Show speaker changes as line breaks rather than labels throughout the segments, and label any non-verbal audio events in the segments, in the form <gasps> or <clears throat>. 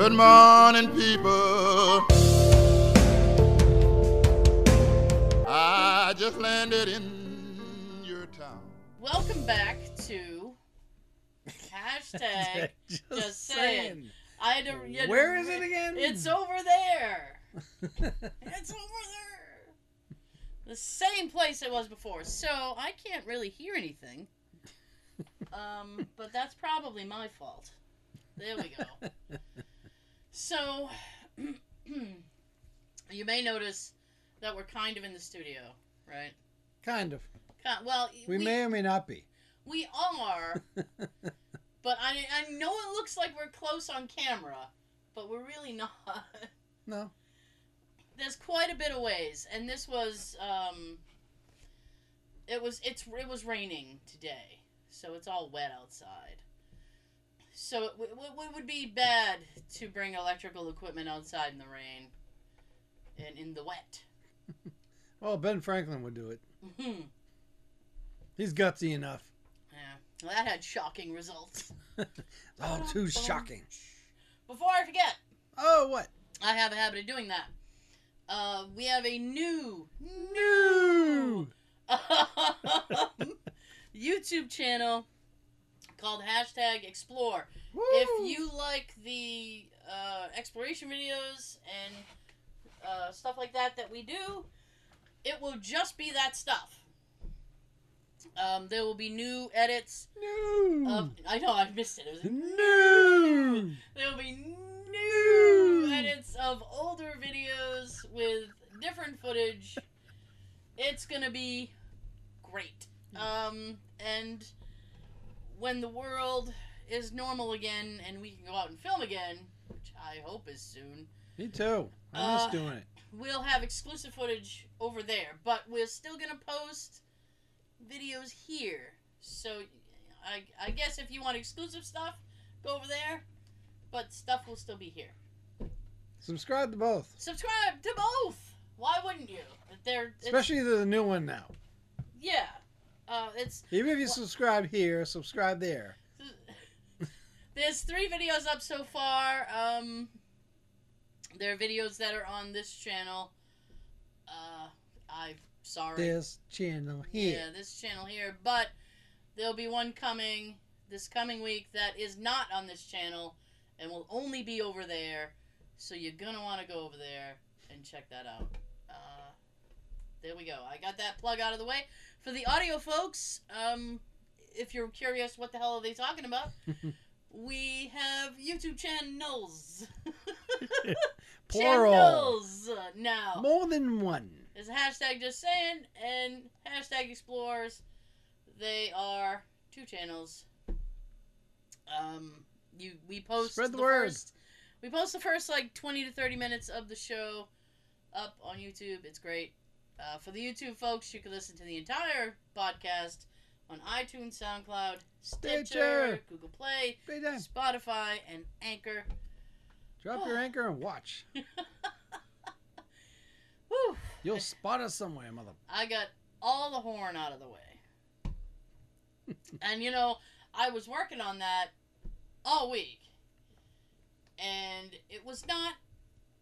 Good morning, people. I just landed in your town.
Welcome back to <laughs> hashtag just, saying. I had to, you had to-
Where is it again?
It's over there. <laughs> It's over there. The same place it was before. So I can't really hear anything. <laughs> Um, but that's probably my fault. There we go. So <clears throat> you may notice that we're kind of in the studio, right?
kind of.
Ki- Well,
We, may or may not be.
we are, <laughs> but I I know it looks like we're close on camera, but we're really not.
No.
There's quite a bit of ways, and this was um. It was it's it was raining today, so it's all wet outside. So it, w- would be bad to bring electrical equipment outside in the rain, and in the wet. <laughs>
Well, Ben Franklin would do it.
Mhm.
He's gutsy enough.
yeah, well, that had shocking results. <laughs>
All too shocking.
Before I forget,
Oh, what?
I have a habit of doing that. Uh, we have a new,
New. <laughs>
YouTube channel called hashtag Explore.
Woo.
If you like the uh, exploration videos and uh, stuff like that that we do, it will just be that stuff. Um, there will be new edits
New.
of. I know I missed it. it was,
New.
There will be new edits of older videos with different footage. It's gonna be great. Um, and when the world is normal again and we can go out and film again, which I hope is soon,
Me too. I miss
Uh,
doing it.
we'll have exclusive footage over there. But we're still gonna post videos here. So I, I guess if you want exclusive stuff, go over there. But stuff will still be here.
Subscribe to both,
Subscribe to both. Why wouldn't you? They're
especially the new one now.
yeah. Uh, it's
Even if you subscribe here, subscribe there. <laughs>
there's three videos up so far. Um, there are videos that are on this channel. Uh, I'm sorry.
This channel here.
Yeah, this channel here. But there'll be one coming this coming week that is not on this channel and will only be over there. So you're gonna want to go over there and check that out. Uh, there we go. I got that plug out of the way. For the audio folks, um, if you're curious, what the hell are they talking about? <laughs> we have YouTube channels. <laughs> <laughs>
Plural.
channels uh, now.
More than one.
There's a hashtag just saying and hashtag explorers. They are two channels. Um, you we post
Spread the word.
first. We post the first like 20 to 30 minutes of the show up on YouTube. It's great. Uh, for the YouTube folks, you can listen to the entire podcast on iTunes, SoundCloud, Stitcher,
Stitcher.
Google Play, Spotify, and Anchor.
Drop your anchor and watch. <laughs>
Whew.
You'll spot us somewhere, mother.
I got all the horn out of the way. <laughs> and you know, I was working on that all week. And it was not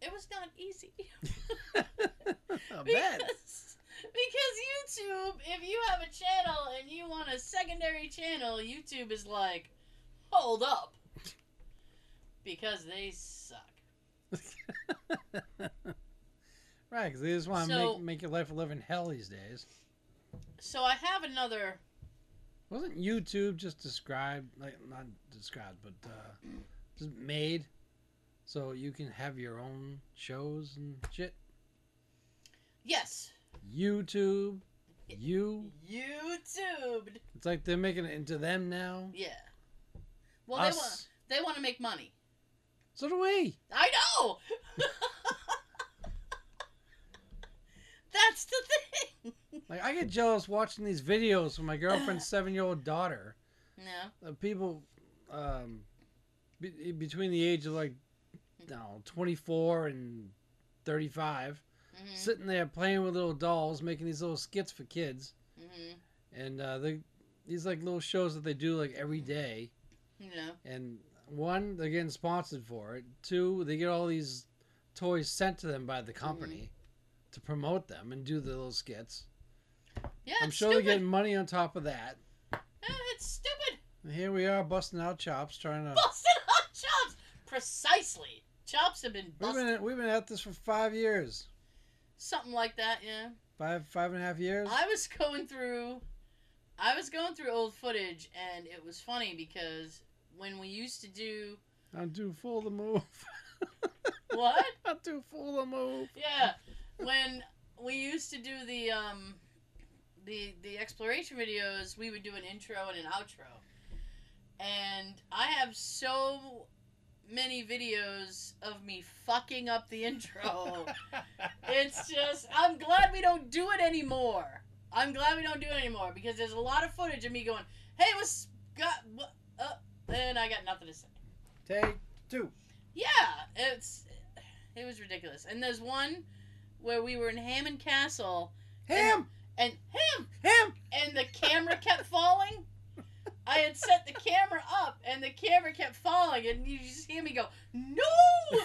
it was not easy. <laughs> Because because YouTube, if you have a channel and you want a secondary channel, YouTube is like, "Hold up." Because they suck. <laughs>
right, because they just want to
So-
make, make your life a living hell these days.
So I have another
Wasn't YouTube just described, like, not described, but uh, just made so you can have your own shows and shit?
Yes.
YouTube, you.
YouTube.
It's like they're making it into them now.
Yeah. Well, they want they want to make money.
So do we.
I know. <laughs> That's the thing.
Like, I get jealous watching these videos from my girlfriend's <sighs> seven year old daughter.
No.
of people um, be, between the age of like no, 24 and 35
Mhm.
sitting there playing with little dolls making these little skits for kids
Mhm.
and uh, they these like little shows that they do like every day
know.
and one, they're getting sponsored for it. Two, they get all these toys sent to them by the company to promote them and do the little skits.
Yeah,
I'm
it's
sure
stupid.
they're getting money on top of that.
It's stupid.
And here we are busting out chops, trying to.
Busted hot chops. Precisely. Chops have been
We've been we've been at this for five years,
Something like that, yeah.
five five and a half years.
I was <laughs> going through I was going through old footage and it was funny because when we used to do
I'm too full to move. <laughs>
what?
I'm too full to move.
Yeah. When we used to do the um the the exploration videos, we would do an intro and an outro. And I have so many videos of me fucking up the intro. <laughs> it's just I'm glad we don't do it anymore. I'm glad we don't do it anymore because there's a lot of footage of me going, "Hey, what's got what?" Uh, and I got nothing to say.
Take two.
Yeah, it's it was ridiculous. And there's one where we were in Hammond Castle
Ham,
and him
ham.
and the camera kept falling. I had set the camera up and the camera kept falling and you just hear me go, No <laughs>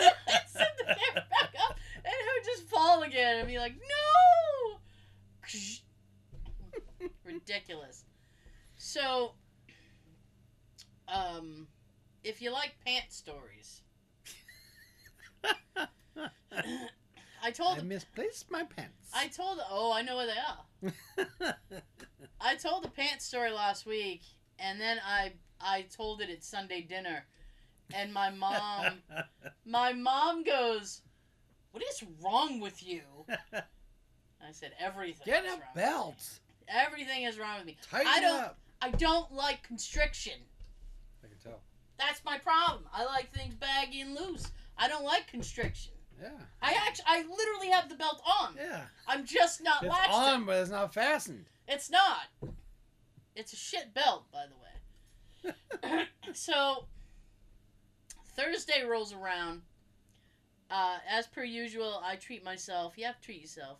I set the camera back up and it would just fall again and be like, No <laughs> Ridiculous. So um if you like pant stories <laughs> I told
I misplaced my pants.
I told oh I know where they are. I told the pants story last week, and then I I told it at Sunday dinner, and my mom <laughs> my mom goes, "What is wrong with you?" <laughs> I said, "Everything."
Get
is
a
wrong with
belt.
me. Everything is wrong with me.
Tighten
I don't-
up.
I don't like constriction.
I can tell.
That's my problem. I like things baggy and loose. I don't like constriction.
Yeah.
I actually, I literally have the belt on.
Yeah.
I'm just not
It's
latched.
on,
in.
but it's not fastened.
It's not. It's a shit belt, by the way. <laughs> so Thursday rolls around. Uh, as per usual, I treat myself. You have to treat yourself.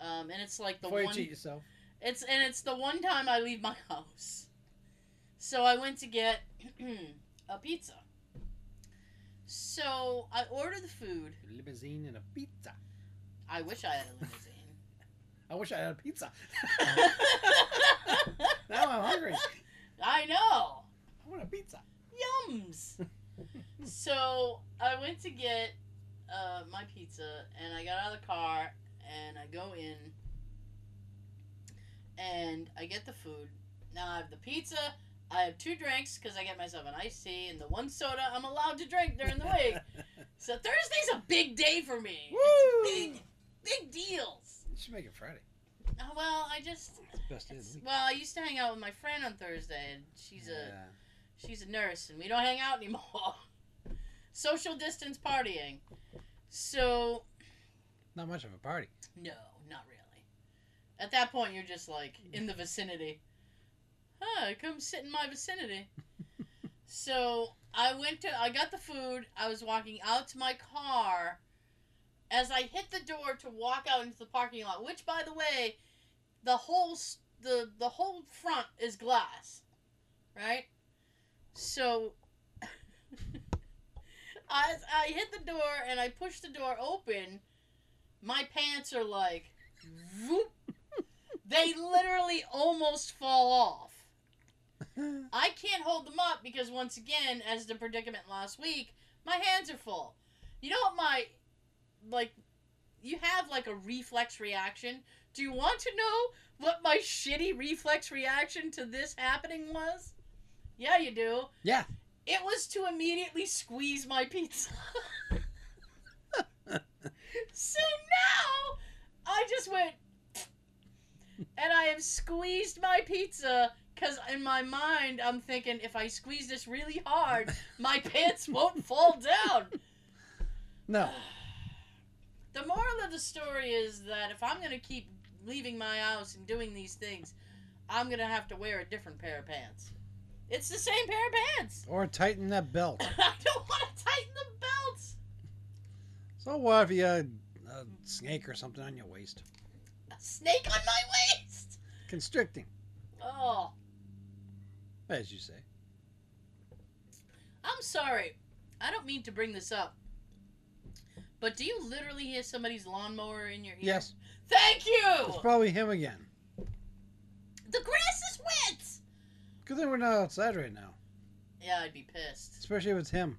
Um, and it's like the
Before you
one.
cheat yourself.
It's and it's the one time I leave my <laughs> house. So I went to get <clears throat> a pizza. So I order the food.
Limousine and a pizza.
I wish I had a limousine. <laughs>
I wish I had a pizza. <laughs> now I'm hungry.
I know.
I want a pizza.
Yums. <laughs> so I went to get uh, my pizza, and I got out of the car, and I go in, and I get the food. Now I have the pizza. I have two drinks because I get myself an iced tea and the one soda I'm allowed to drink during the week. <laughs> so Thursday's a big day for me.
Woo!
Big, big deals.
You should make it Friday.
Uh, well, I just
It's best day
it's- well, I used to hang out with my friend on Thursday, and she's a She's a nurse, and we don't hang out anymore. <laughs> Social distance partying. So,
Not much of a party.
no, not really. At that point, you're just like in the vicinity. Huh, come sit in my vicinity. <laughs> so, I went to, I got the food. I was walking out to my car. As I hit the door to walk out into the parking lot, which, by the way, the whole the the whole front is glass, right? So <laughs> as I hit the door and I push the door open, my pants are like, <laughs> whoop. they literally almost fall off. <laughs> I can't hold them up because once again, as the predicament last week, my hands are full. You know what my like you have like a reflex reaction. Do you want to know what my shitty reflex reaction to this happening was? Yeah, you do.
Yeah.
It was to immediately squeeze my pizza. <laughs> so now I just went and I have squeezed my pizza because in my mind I'm thinking if I squeeze this really hard, my <laughs> pants won't fall down.
No. <sighs>
The moral of the story is that if I'm gonna keep leaving my house and doing these things, I'm gonna have to wear a different pair of pants. It's the same pair of pants.
Or tighten that belt. <laughs>
I don't want to tighten the belts.
So what if you had a snake or something on your waist?
A snake on my waist.
Constricting,
Oh,
as you say.
I'm sorry. I don't mean to bring this up. But do you literally hear somebody's lawnmower in your ear?
Yes,
Thank you!
it's probably him again.
The grass is wet!
Good thing we're not outside right now,
Yeah, I'd be pissed.
especially if it's him.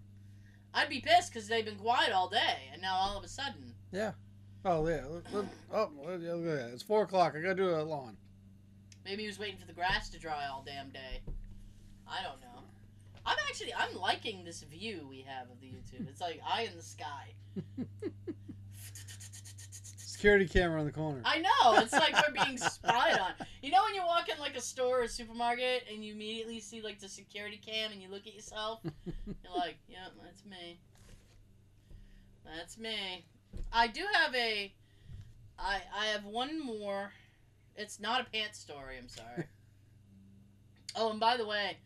I'd be pissed because they've been quiet all day, and now all of a sudden. Yeah.
Oh yeah, look, look, oh look, look at that. It's four o'clock. I gotta do a lawn.
Maybe he was waiting for the grass to dry all damn day. I don't know. I'm actually I'm liking this view we have of the YouTube. It's like eye in the sky.
Security camera in the corner.
I know. It's like we're being spied on. You know when you walk in like a store or supermarket and you immediately see like the security cam and you look at yourself, <laughs> you're like, "Yep, that's me. That's me." I do have a I I have one more. It's not a pants story, I'm sorry. <laughs> oh, and by the way,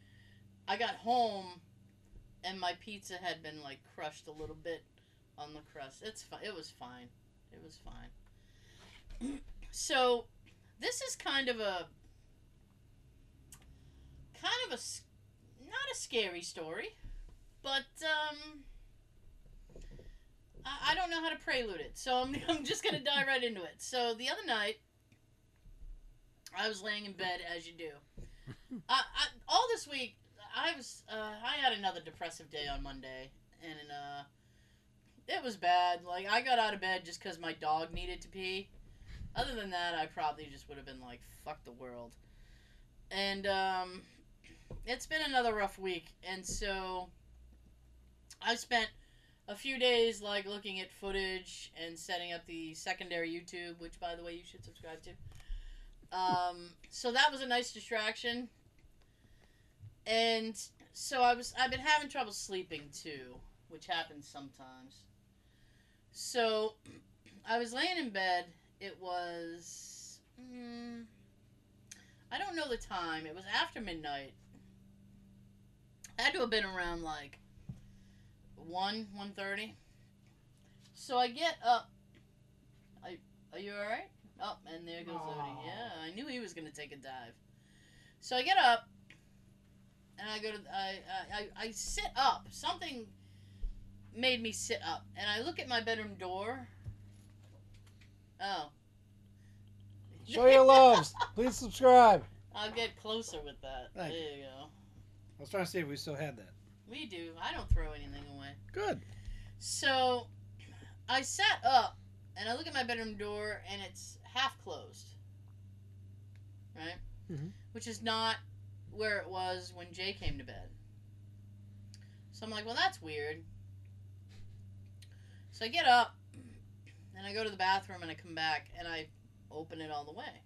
I got home and my pizza had been like crushed a little bit on the crust. It's fine. It was fine. It was fine. <clears throat> so, this is kind of a kind of a not a scary story, but um I, I don't know how to prelude it. So, I'm <laughs> I'm just going to dive right into it. So, the other night I was laying in bed as you do. <laughs> I, I all this week I was uh, I had another depressive day on Monday and uh it was bad. Like I got out of bed just because my dog needed to pee. Other than that, I probably just would have been like, "Fuck the world." And um, it's been another rough week, and so I spent a few days like looking at footage and setting up the secondary YouTube, which, by the way, you should subscribe to. Um, so that was a nice distraction, and so I was I've been having trouble sleeping too, which happens sometimes. So, I was laying in bed. It was. Mm, I don't know the time. It was after midnight. I Had to have been around like 1, 1.30. So I get up. I, are you alright? Oh, and there goes Odie. Yeah, I knew he was going to take a dive. So I get up. And I go to. I, I, I, I sit up. Something made me sit up. And I look at my bedroom door. Oh.
Show your loves. Please subscribe. <laughs>
I'll get closer with that.
Thank
there you go.
I was trying to see if we still had that.
We do. I don't throw anything away.
Good.
So I sat up and I look at my bedroom door and it's half closed. Right?
Mhm.
Which is not where it was when Jay came to bed. So I'm like, well, that's weird. So I get up and I go to the bathroom and I come back and I open it all the way.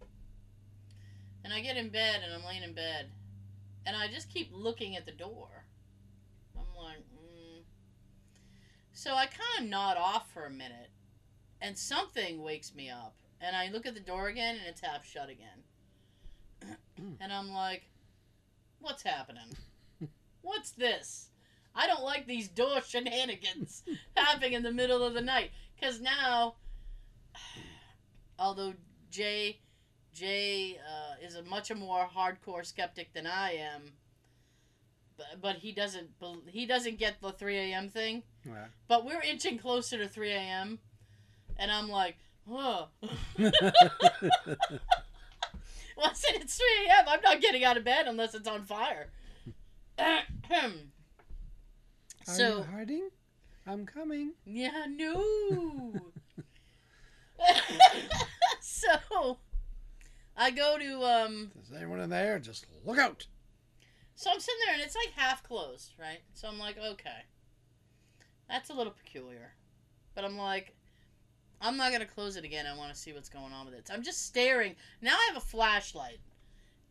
And I get in bed and I'm laying in bed and I just keep looking at the door. I'm like, mm. So I kind of nod off for a minute, and something wakes me up, and I look at the door again, and it's half shut again. <clears throat> and I'm like, what's happening? What's this? I don't like these door shenanigans <laughs> happening in the middle of the night. Because now, although Jay Jay uh, is a much more hardcore skeptic than I am, but, but he doesn't he doesn't get the 3 a.m. thing.
Right.
But we're inching closer to 3 a.m. And I'm like, huh. <laughs> <laughs> <laughs> said it's 3 a.m. I'm not getting out of bed unless it's on fire. <clears throat>
Are
so,
you hiding? I'm coming.
yeah, no. <laughs> <laughs> so, I go to, um,
Is anyone in there? Just look out.
So I'm sitting there and it's like half closed, right? So I'm like, okay. That's a little peculiar. But I'm like, I'm not to close it again. I want to see what's going on with it. So I'm just staring. Now I have a flashlight.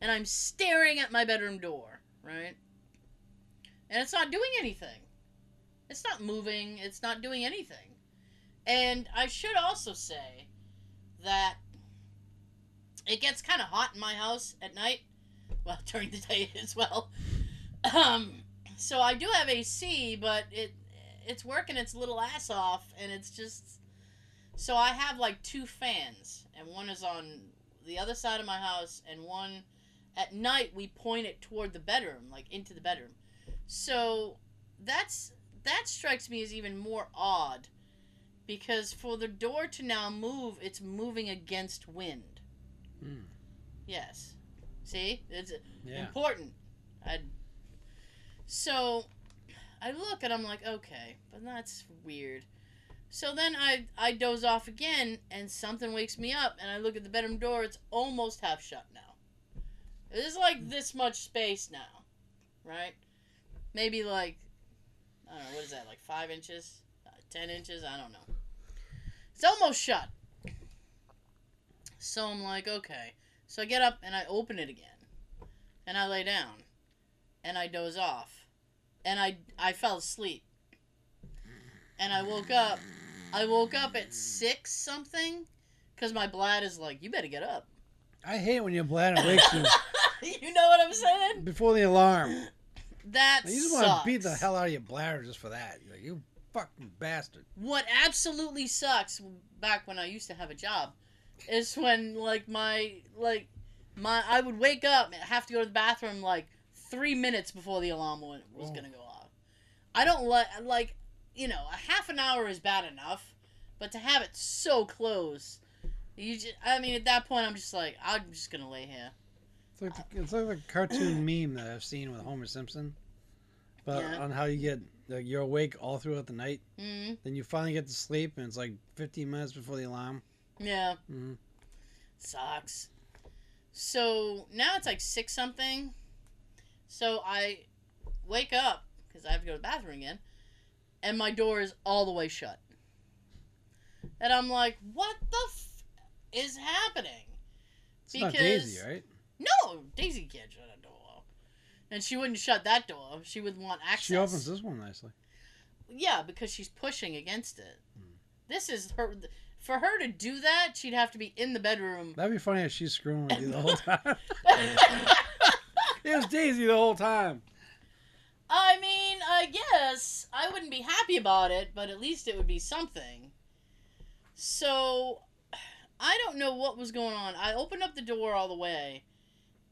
And I'm staring at my bedroom door, right? And it's not doing anything. It's not moving. It's not doing anything. And I should also say that it gets kind of hot in my house at night well <laughs> during the day as well um so i do have ac but it it's working its little ass off and it's just so i have like two fans and one is on the other side of my house and one at night we point it toward the bedroom like into the bedroom so that's that strikes me as even more odd because for the door to now move, it's moving against wind.
Hmm.
Yes. See? It's
Yeah.
important. I so I look and I'm like, okay, but that's weird. So then I I doze off again and something wakes me up and I look at the bedroom door. It's almost half shut now. There's like this much space now, right? Maybe like I don't know what is that like five inches, uh, ten inches? I don't know. It's almost shut. So I'm like, okay. So I get up and I open it again. And I lay down. And I doze off. And I I fell asleep. And I woke up. I woke up at six something. Cause my bladder's is like, you better get up.
I hate when your bladder wakes you <laughs>
you know what I'm saying?
before the alarm.
That
You just want to beat the hell out of your bladder just for that. Like, you fucking bastard.
What absolutely sucks back when I used to have a job is when like my like my I would wake up and have to go to the bathroom like three minutes before the alarm wa- was
Oh.
gonna go off. I don't like like you know a half an hour is bad enough, but to have it so close, you just I mean at that point I'm just like I'm just gonna lay here.
It's like the, it's like the cartoon <clears throat> meme that I've seen with Homer Simpson, but
Yeah.
on how you get like you're awake all throughout the night,
Mm,
then you finally get to sleep, and it's like 15 minutes before the alarm.
yeah.
hmm
Sucks. So now it's like six something. So I wake up because I have to go to the bathroom again, and my door is all the way shut. And I'm like, what the f- is happening?
It's not
Because-
Daisy, right?
No, Daisy can't shut a door. And she wouldn't shut that door. She would want access.
She opens this one nicely.
Yeah, because she's pushing against it.
Hmm.
This is her. For her to do that, she'd have to be in the bedroom.
That'd be funny if she's screwing with you the whole time. <laughs> <laughs> it was Daisy the whole time.
I mean, I guess I wouldn't be happy about it, but at least it would be something. So, <sighs> I don't know what was going on. I opened up the door all the way,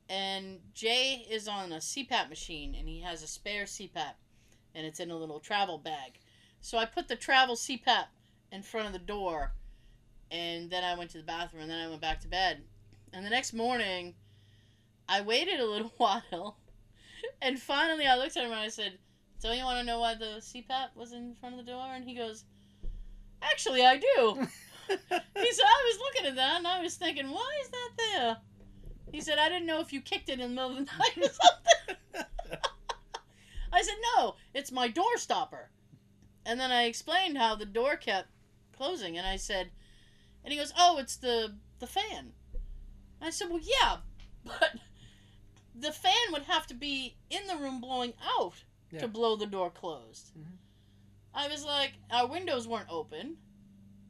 and Jay is on a CPAP machine, and he has a spare CPAP, and it's in a little travel bag. So I put the travel CPAP in front of the door, and then I went to the bathroom, and then I went back to bed. And the next morning, I waited a little <laughs> while. And finally, I looked at him and I said, "Don't you want to know why the CPAP was in front of the door?" And he goes, "Actually, I do." <laughs> he said, "I was looking at that and I was thinking, why is that there?" He said, "I didn't know if you kicked it in the middle of the <laughs> night or something." <laughs> I said, "No, it's my door stopper." And then I explained how the door kept closing, and I said, and he goes, "Oh, it's the the fan." I said, "Well, yeah, but." The fan would have to be in the room blowing out
Yeah.
to blow the door closed.
Mhm.
I was like, our windows weren't open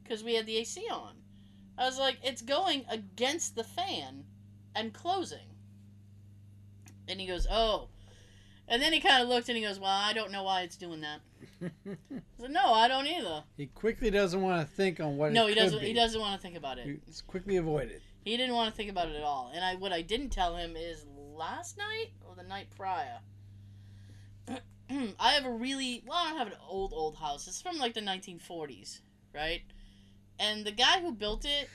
because we had the AC on. I was like, it's going against the fan and closing. And he goes, oh. And then he kind of looked and he goes, well, I don't know why it's doing that. <laughs> I said, no, I don't either.
he quickly doesn't want to think on what.
No,
it
he
could
doesn't.
Be.
He doesn't want to think about it.
He quickly avoid it.
He didn't want to think about it at all. And I, what I didn't tell him is last night or the night prior. Hmm, I have a really well, I don't have an old old house. It's from like the 1940s, right? And the guy who built it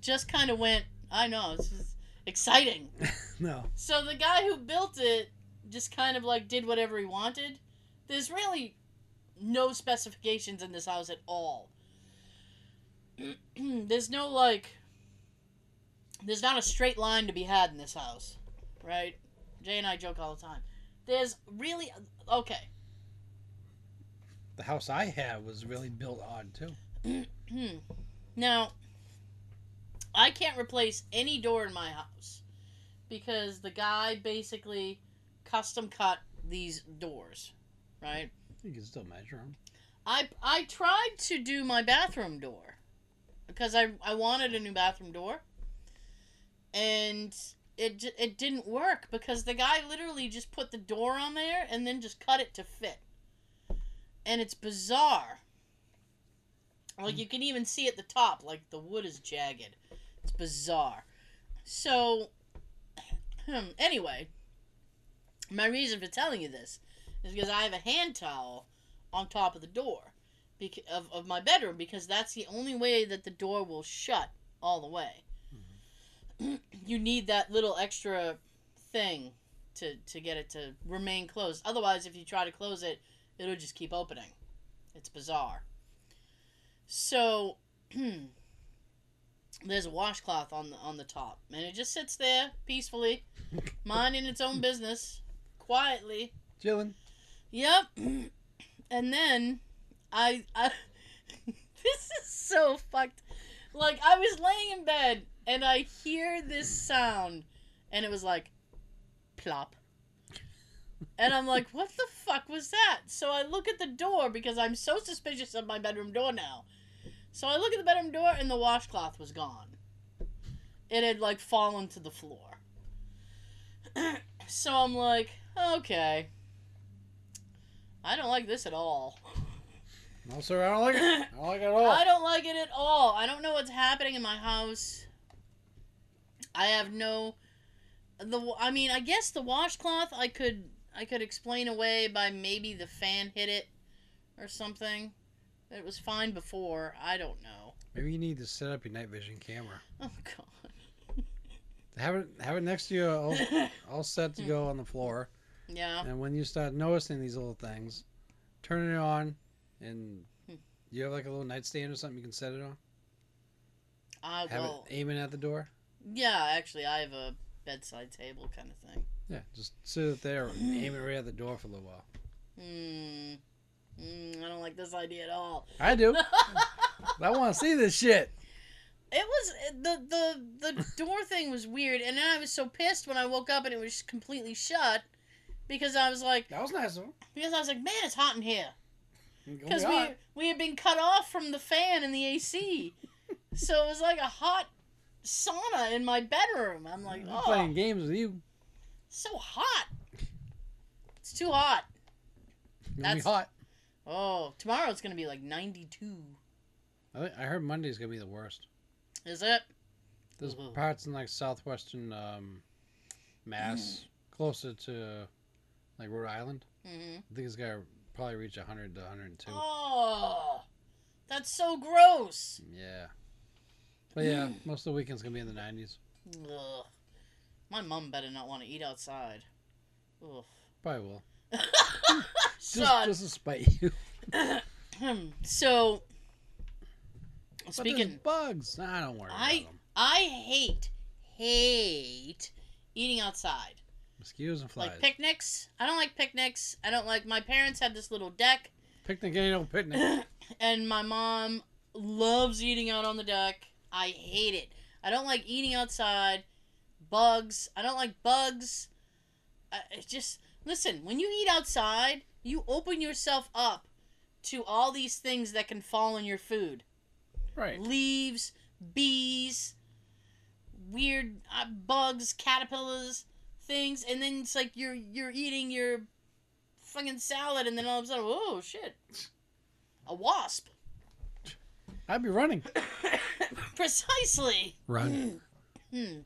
just kind of went, I know, this is exciting. <laughs>
no.
So the guy who built it just kind of like did whatever he wanted. There's really no specifications in this house at all. <clears throat> there's no like there's not a straight line to be had in this house, right? Jay and I joke all the time. There's really okay.
The house I have was really built odd too. <clears throat>
now, I can't replace any door in my house because the guy basically custom cut these doors, right?
You can still measure them.
I I tried to do my bathroom door because I I wanted a new bathroom door, and it it didn't work because the guy literally just put the door on there and then just cut it to fit, and it's bizarre. Like you can even see at the top, like the wood is jagged. It's bizarre. So, <clears throat> hmm, anyway, my reason for telling you this is because I have a hand towel on top of the door of, of my bedroom because that's the only way that the door will shut all the way. <clears throat> you need that little extra thing to, to get it to remain closed. Otherwise, if you try to close it, it'll just keep opening. It's bizarre. So <clears throat> there's a washcloth on the on the top, and it just sits there peacefully, <laughs> minding its own business, quietly.
Chilling.
Yep. <clears throat> And then I I <laughs> this is so fucked. Like I was laying in bed and I hear this sound and it was like plop. And I'm like, what the fuck was that? So I look at the door because I'm so suspicious of my bedroom door now. So I look at the bedroom door and the washcloth was gone. It had like fallen to the floor. <clears throat> so I'm like, okay. I don't like this at all.
No, sir, I don't like it. I don't like it at <coughs> all.
I don't like it at all. I don't know what's happening in my house. I have no the I mean, I guess the washcloth I could I could explain away by maybe the fan hit it or something. It was fine before. I don't know.
Maybe you need to set up your night vision camera. <laughs>
Oh god.
Have it have it next to you, all, <laughs> all set to go on the floor.
Yeah.
And when you start noticing these little things, turn it on, and
Hmm.
you have like a little nightstand or something you can set it on.
I
Have
will.
it aiming at the door.
Yeah, actually I have a bedside table kind of thing.
Yeah, just sit it there, and aim it right at the door for a little while.
Hmm. Mm, I don't like this idea at all.
I do. <laughs> I want to see this shit.
It was the the the door thing was weird, and then I was so pissed when I woke up and it was completely shut because I was like,
That was nice of him.
because I was like, man, it's hot in here because <laughs>
Oh,
we
God.
we had been cut off from the fan and the AC, <laughs> so it was like a hot sauna in my bedroom. I'm like,
I'm
oh,
playing games with you.
so hot. It's too hot.
It's
That's-
hot.
Oh, tomorrow it's gonna be like 92.
I, I heard Monday's gonna be the worst.
Is it?
There's
Ooh.
parts in like southwestern um, Mass,
Mm.
closer to like Rhode Island.
hmm
I think it's gonna probably reach 100 to 102.
Oh, that's so gross.
Yeah. But yeah, mm. most of the weekend's gonna be in the 90s.
Ugh. My mom better not want to eat outside. Ugh.
Probably will. <laughs> Just, just to spite you. <laughs> <laughs>
so, speaking,
bugs. Nah, don't worry
I-
about them.
I hate, hate eating outside.
Mosquitoes and flies.
Like picnics. I don't like picnics. I don't like. My parents had this little deck,
picnic ain't no picnic. <laughs>
and my mom loves eating out on the deck. I hate it. I don't like eating outside. Bugs. I don't like bugs. I, just listen. When you eat outside, you open yourself up to all these things that can fall in your food.
right.
Leaves, bees, weird uh, bugs, caterpillars, things, and then it's like you're you're eating your fucking salad, and then all of a sudden, oh shit, a wasp.
I'd be running. <coughs>
Precisely.
Run.
Hmm.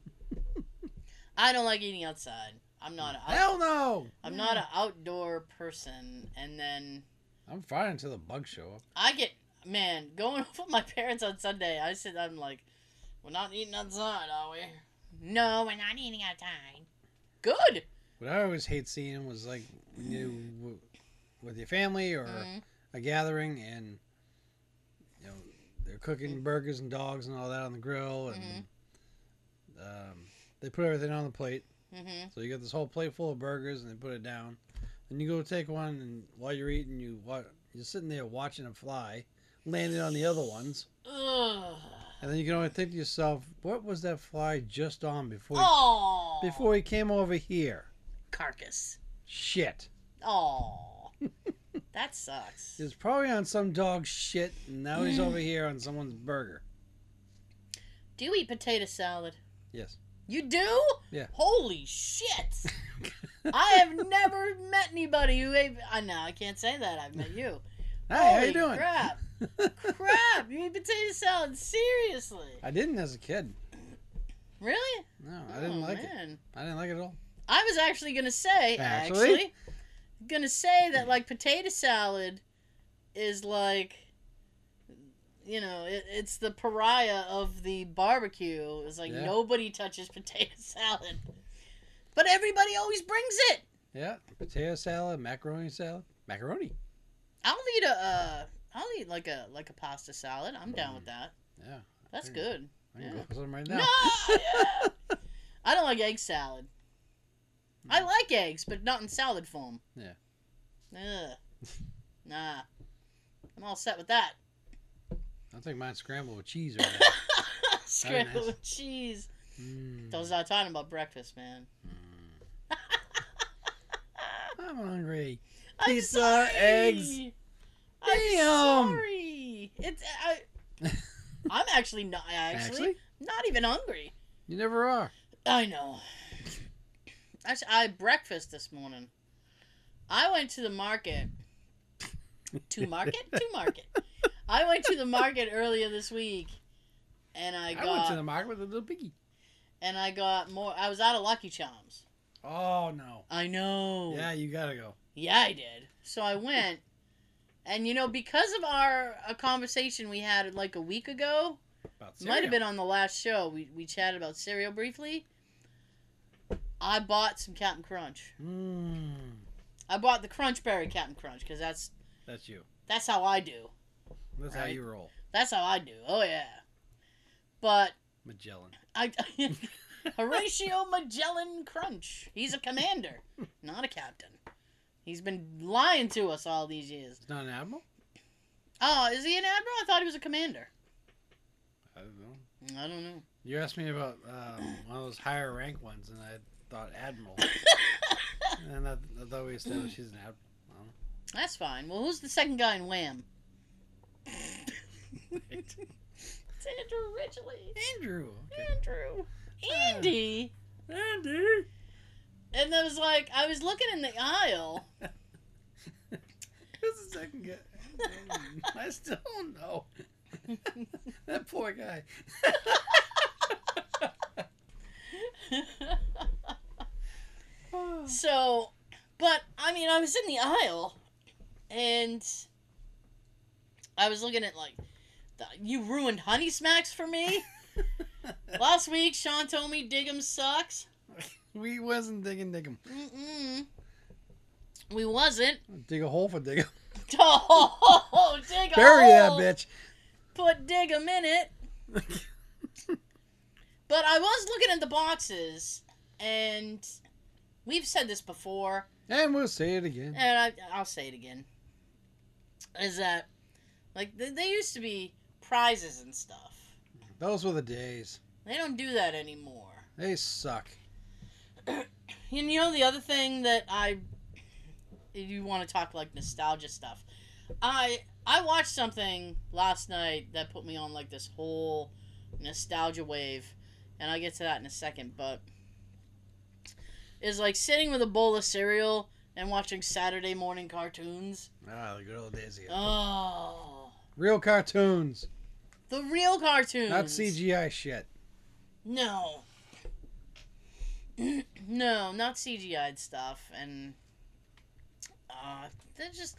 I don't like eating outside. I'm not. A,
Hell no.
I'm not an outdoor person, and then
I'm fine until the bugs show up.
I get man going <laughs> with my parents on Sunday. I said I'm like, we're not eating outside, are we? No, we're not eating outside. Good.
What I always hate seeing was like when you w- with your family or
Mhm.
a gathering and you know they're cooking burgers and dogs and all that on the grill and um, they put everything on the plate.
Mhm.
So you got this whole plate full of burgers and they put it down. Then you go take one and while you're eating, you wa- you're sitting there watching it fly, landing on the other ones,
Ugh.
And then you can only think to yourself, "What was that fly just on before he, before he came over here?"
carcass.
Shit.
Oh. that sucks. <laughs>
He was probably on some dog's shit, and now he's over here on someone's burger.
Do you eat potato salad?
Yes.
You do?
Yeah.
Holy shit. <laughs> I have never met anybody who ate. I know I can't say that. I've met you.
Hey, how
Holy
you doing?
Crap! Crap! You eat potato salad? Seriously?
I didn't as a kid.
Really?
No, I didn't
Oh,
like it. I didn't like it at all.
I was actually gonna say
Actually?
actually, gonna say that like potato salad is like you know it, it's the pariah of the barbecue it's like
Yeah.
nobody touches <laughs> potato salad but everybody always brings it
Yeah, potato salad, macaroni salad, macaroni.
i'll eat a uh i'll eat like a like a pasta salad i'm down with that
Yeah,
that's
Mm.
good
I can
Yeah.
go for some right
no
now.
yeah. <laughs> i don't like egg salad i
Mm.
like eggs but not in salad form
Yeah.
Ugh. <laughs> nah i'm all set with that
I'll take mine scrambled with cheese right now. <laughs>
Scrambled with cheese.
Mm.
Those are talking about breakfast, man.
Mm. I'm hungry.
I'm
Pizza,
sorry.
eggs.
I'm sorry. It's uh, I. <laughs> I'm actually not actually,
Actually,
not even hungry.
you never are.
I know. Actually, I had breakfast this morning. I went to the market. To market? to market. <laughs> I went to the market earlier this week, and I got.
I, went to the market with a little piggy.
and I got more. I was out of Lucky Charms.
Oh no.
I know.
Yeah, you gotta go.
Yeah, I did. So I went, and you know, because of our a conversation we had like a week ago, might have been on the last show. We we chatted about cereal briefly. I bought some Captain Crunch.
Mm,
I bought the Crunch Berry Captain Crunch because that's
that's you.
that's how I do.
That's how you roll,
That's how I do. Oh yeah. But
Magellan.
I <laughs> <laughs> Horatio Magellan Crunch. He's a commander, not a captain. He's been lying to us all these years.
It's not an admiral.
Oh, is he an admiral? I thought he was a commander.
I don't know.
I don't know.
You asked me about um, one of those higher rank ones, and I thought admiral, <coughs> and I, I thought we established he's an admiral. I don't know.
That's fine. Well, who's the second guy in Wham? It's <laughs> Andrew Ridgeley.
Andrew. Okay.
Andrew. Andy.
Andy.
And I was like, I was looking in the aisle.
Who's the second guy? I still don't know. <laughs> that poor guy. <laughs>
so, but I mean, I was in the aisle, and I was looking at like, the, you ruined Honey Smacks for me. <laughs> Last week, Sean told me Dig 'Em sucks.
We wasn't digging dig.
Mm-mm. We wasn't.
Dig a hole for dig 'em. <laughs>
Oh, dig a
Bury that bitch.
Put Dig 'Em in it. <laughs> But I was looking at the boxes, and we've said this before,
and we'll say it again.
and I, I'll say it again. Is that like they, they used to be prizes and stuff?
Those were the days.
They don't do that anymore.
They suck.
And <coughs> you know the other thing that I, if you want to talk like nostalgia stuff, I I watched something last night that put me on like this whole nostalgia wave, and I'll get to that in a second. But is like sitting with a bowl of cereal and watching Saturday morning cartoons.
Ah, the good old days again.
Oh,
Real cartoons,
the real cartoons,
not CGI shit.
No. No, not CGI'd stuff, and uh, they're just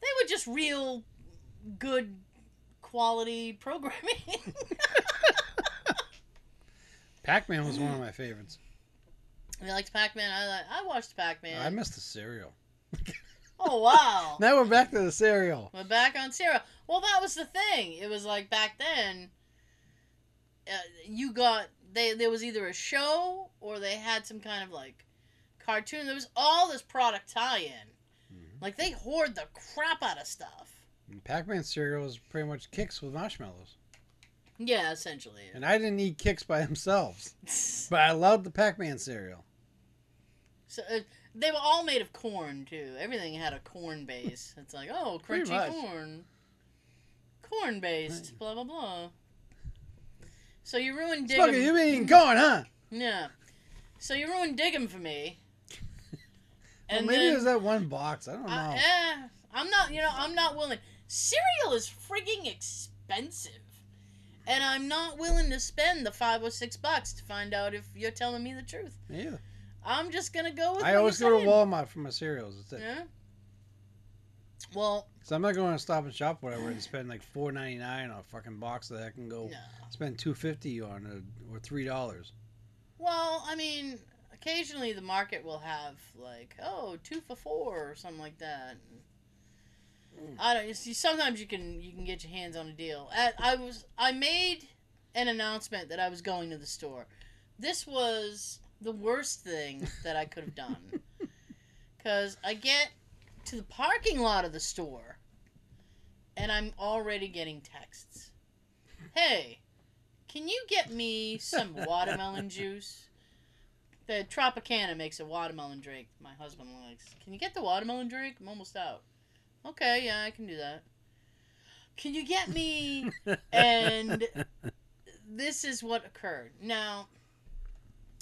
they were just real good quality <laughs> programming.
Pac-Man was one of my favorites.
you liked Pac-Man? I I watched Pac-Man.
I missed the cereal.
oh wow. <laughs>
Now we're back to the cereal.
We're back on cereal. Well, that was the thing. It was like back then. Uh, you got they there was either a show or they had some kind of like cartoon. There was all this product tie-in.
Mhm.
Like they hoard the crap out of stuff.
Pac-Man cereal was pretty much Kix with marshmallows,
Yeah, essentially.
and I didn't eat Kix by themselves, <laughs> but I loved the Pac-Man cereal.
so uh, they were all made of corn too. Everything had a corn base. It's like oh, <laughs> crunchy corn, corn based. Blah blah blah. So you ruined
Dig
'Em.
you eating corn, huh?
Yeah. So you ruined Dig 'Em for me. <laughs>
Well,
And
maybe
then,
it was that one box. I don't know.
I, eh, I'm not. You know, I'm not willing. Cereal is frigging expensive, and I'm not willing to spend the five or six bucks to find out if you're telling me the truth.
yeah.
I'm just gonna go with.
I always go to. Walmart for my cereals. That's it.
Yeah. Well,
So I'm not going to Stop and Shop whatever and spend like four ninety nine on a fucking box that I can go
no.
spend two fifty on a, or three dollars.
Well, I mean, occasionally the market will have like, oh, two for four or something like that.
Mm.
I don't. You see, sometimes you can you can get your hands on a deal. At, I was I made an announcement that I was going to the store. This was the worst thing that I could have done <laughs> because I get to the parking lot of the store and I'm already getting texts. Hey, can you get me some <laughs> watermelon juice? The Tropicana makes a watermelon drink my husband likes. Can you get the watermelon drink? I'm almost out. Okay, yeah, I can do that. Can you get me? <laughs> and this is what occurred. Now,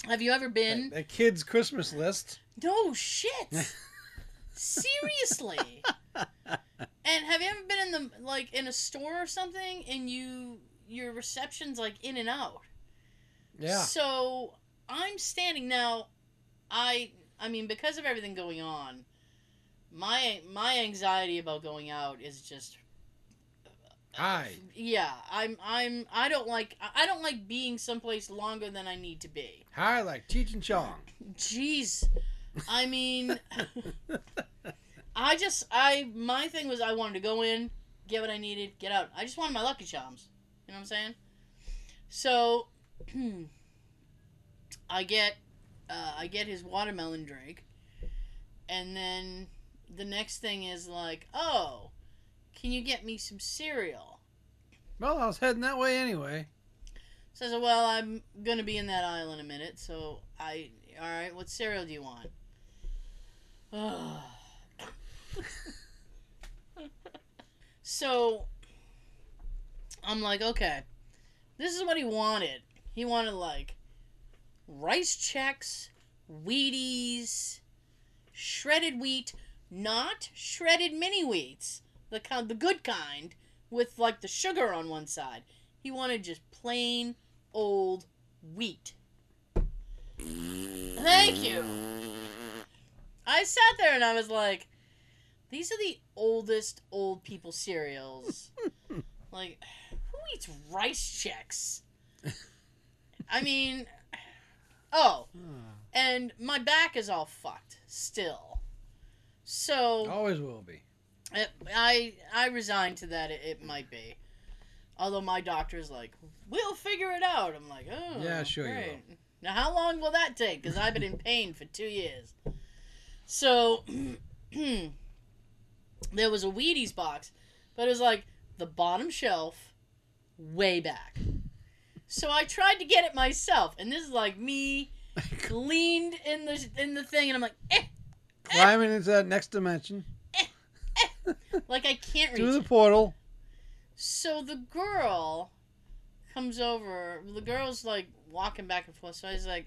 have you ever been?
That, that kid's Christmas list.
No shit. <laughs> Seriously. and have you ever been in the like in a store or something and you your reception's like in and out?
Yeah.
So I'm standing now. I I mean because of everything going on, my my anxiety about going out is just
Hi.
yeah. I'm I'm I don't like I don't like being someplace longer than I need to be.
Hi, like Cheech and Chong.
Jeez. I mean I just I my thing was I wanted to go in, get what I needed, get out. I just wanted my Lucky Charms. You know what I'm saying? So <clears throat> I get uh, I get his watermelon drink, and then the next thing is like, oh, can you get me some cereal?
Well, I was heading that way anyway.
Says, well, I'm gonna be in that aisle in a minute, so I. All right, what cereal do you want? So I'm like, okay, this is what he wanted. He wanted like Rice Chex, Wheaties, shredded wheat, not shredded mini wheats, the kind, the good kind, with like the sugar on one side. He wanted just plain old wheat. Thank you. I sat there and I was like, these are the oldest old people cereals. <laughs> like, who eats Rice Chex? I mean, oh, <sighs> and my back is all fucked still. So
Always will be.
it, I I resigned to that. It, it might be, although my doctor's like, "We'll figure it out." I'm like, "Oh,
Yeah, sure you
great. Now, how long will that take? Because I've been in pain for two years. So, <clears throat> there was a Wheaties box, but it was like the bottom shelf, way back. So I tried to get it myself, and this is like me <laughs> leaned in the in the thing, and I'm like, eh, eh.
Climbing into that next dimension eh, eh.
like I can't reach.
through the
it.
portal.
So the girl comes over. The girl's like walking back and forth. So I was like,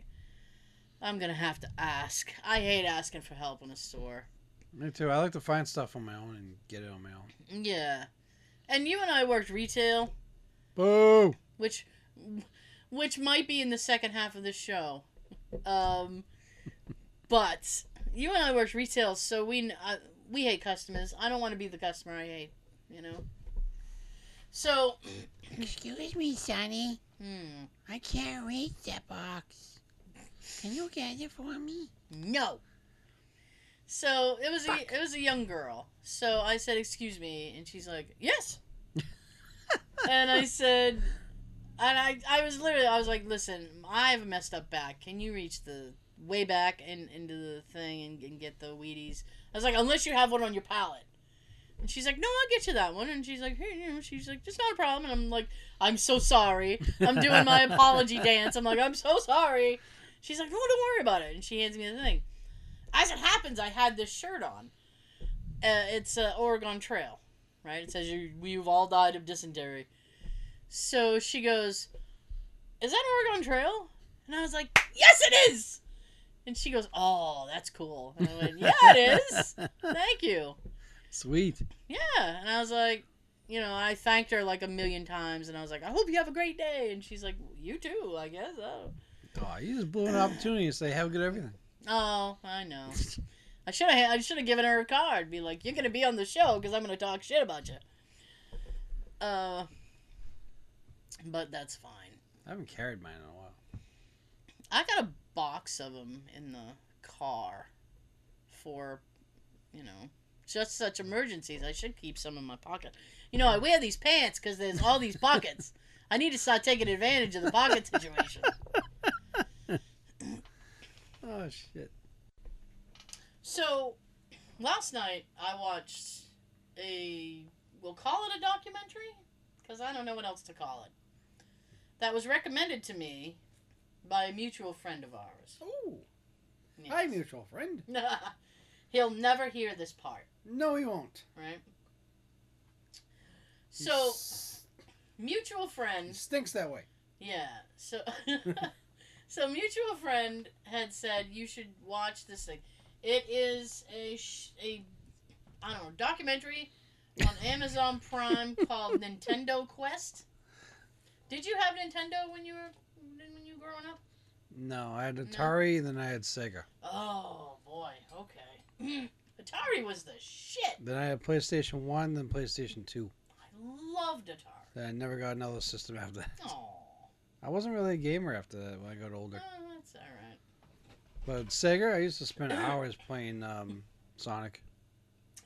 I'm gonna have to ask. I hate asking for help in a store.
Me too. I like to find stuff on my own and get it on my own.
Yeah, and you and I worked retail,
Boo!
which, which might be in the second half of the show. Um, but you and I worked retail, so we uh, we hate customers. I don't want to be the customer I hate. You know. So,
Excuse me, Sonny.
hmm,
I can't reach that box. Can you get it for me?
No. So it was a it was a young girl. So I said, "Excuse me," and she's like, "Yes." <laughs> and I said, and I I was literally I was like, "Listen, I have a messed up back. Can you reach the way back and into the thing and, and get the Wheaties?" I was like, "Unless you have one on your pallet." And she's like, "No, I'll get you that one." And she's like, "Here, you know," she's like, "Just not a problem." And I'm like, "I'm so sorry." I'm doing my <laughs> apology dance. I'm like, "I'm so sorry." She's like, "No, don't worry about it." And she hands me the thing. As it happens, I had this shirt on. Uh, it's uh, Oregon Trail, right? It says you, we've all died of dysentery. So she goes, "Is that Oregon Trail?" And I was like, "Yes, it is." And she goes, "Oh, that's cool." And I went, <laughs> "Yeah, it is. Thank you."
Sweet.
Yeah, and I was like, you know, I thanked her like a million times, and I was like, "I hope you have a great day." And she's like, "You too, I guess." Oh.
Oh, you just blew an opportunity to say have a good everything.
Oh, I know. I should have. I should have given her a card. Be like, you're gonna be on the show because I'm gonna talk shit about you. Uh, but that's fine.
I haven't carried mine in a while.
I got a box of them in the car for, you know, just such emergencies. I should keep some in my pocket. You know, I wear these pants because there's all these pockets. <laughs> I need to start taking advantage of the pocket situation. <laughs>
Oh shit.
So, last night I watched a. We'll call it a documentary? Because I don't know what else to call it. That was recommended to me by a mutual friend of ours.
Oh,
Yes.
hi, mutual friend. <laughs>
He'll never hear this part,
No, he won't.
right? So,
He
mutual friend,
stinks that way.
yeah. So, <laughs> <laughs> so mutual friend had said you should watch this thing. It is a sh- a I don't know documentary on <laughs> Amazon Prime called Nintendo Quest. Did you have Nintendo when you were when you were growing up?
No, I had Atari, then I had Sega.
Oh boy, okay. <clears throat> Atari was the shit.
Then I had PlayStation One, then PlayStation Two.
I loved Atari.
Then I never got another system after that.
Oh,
I wasn't really a gamer after that when I got older.
Oh, that's all right.
But Sega, I used to spend hours playing um, Sonic.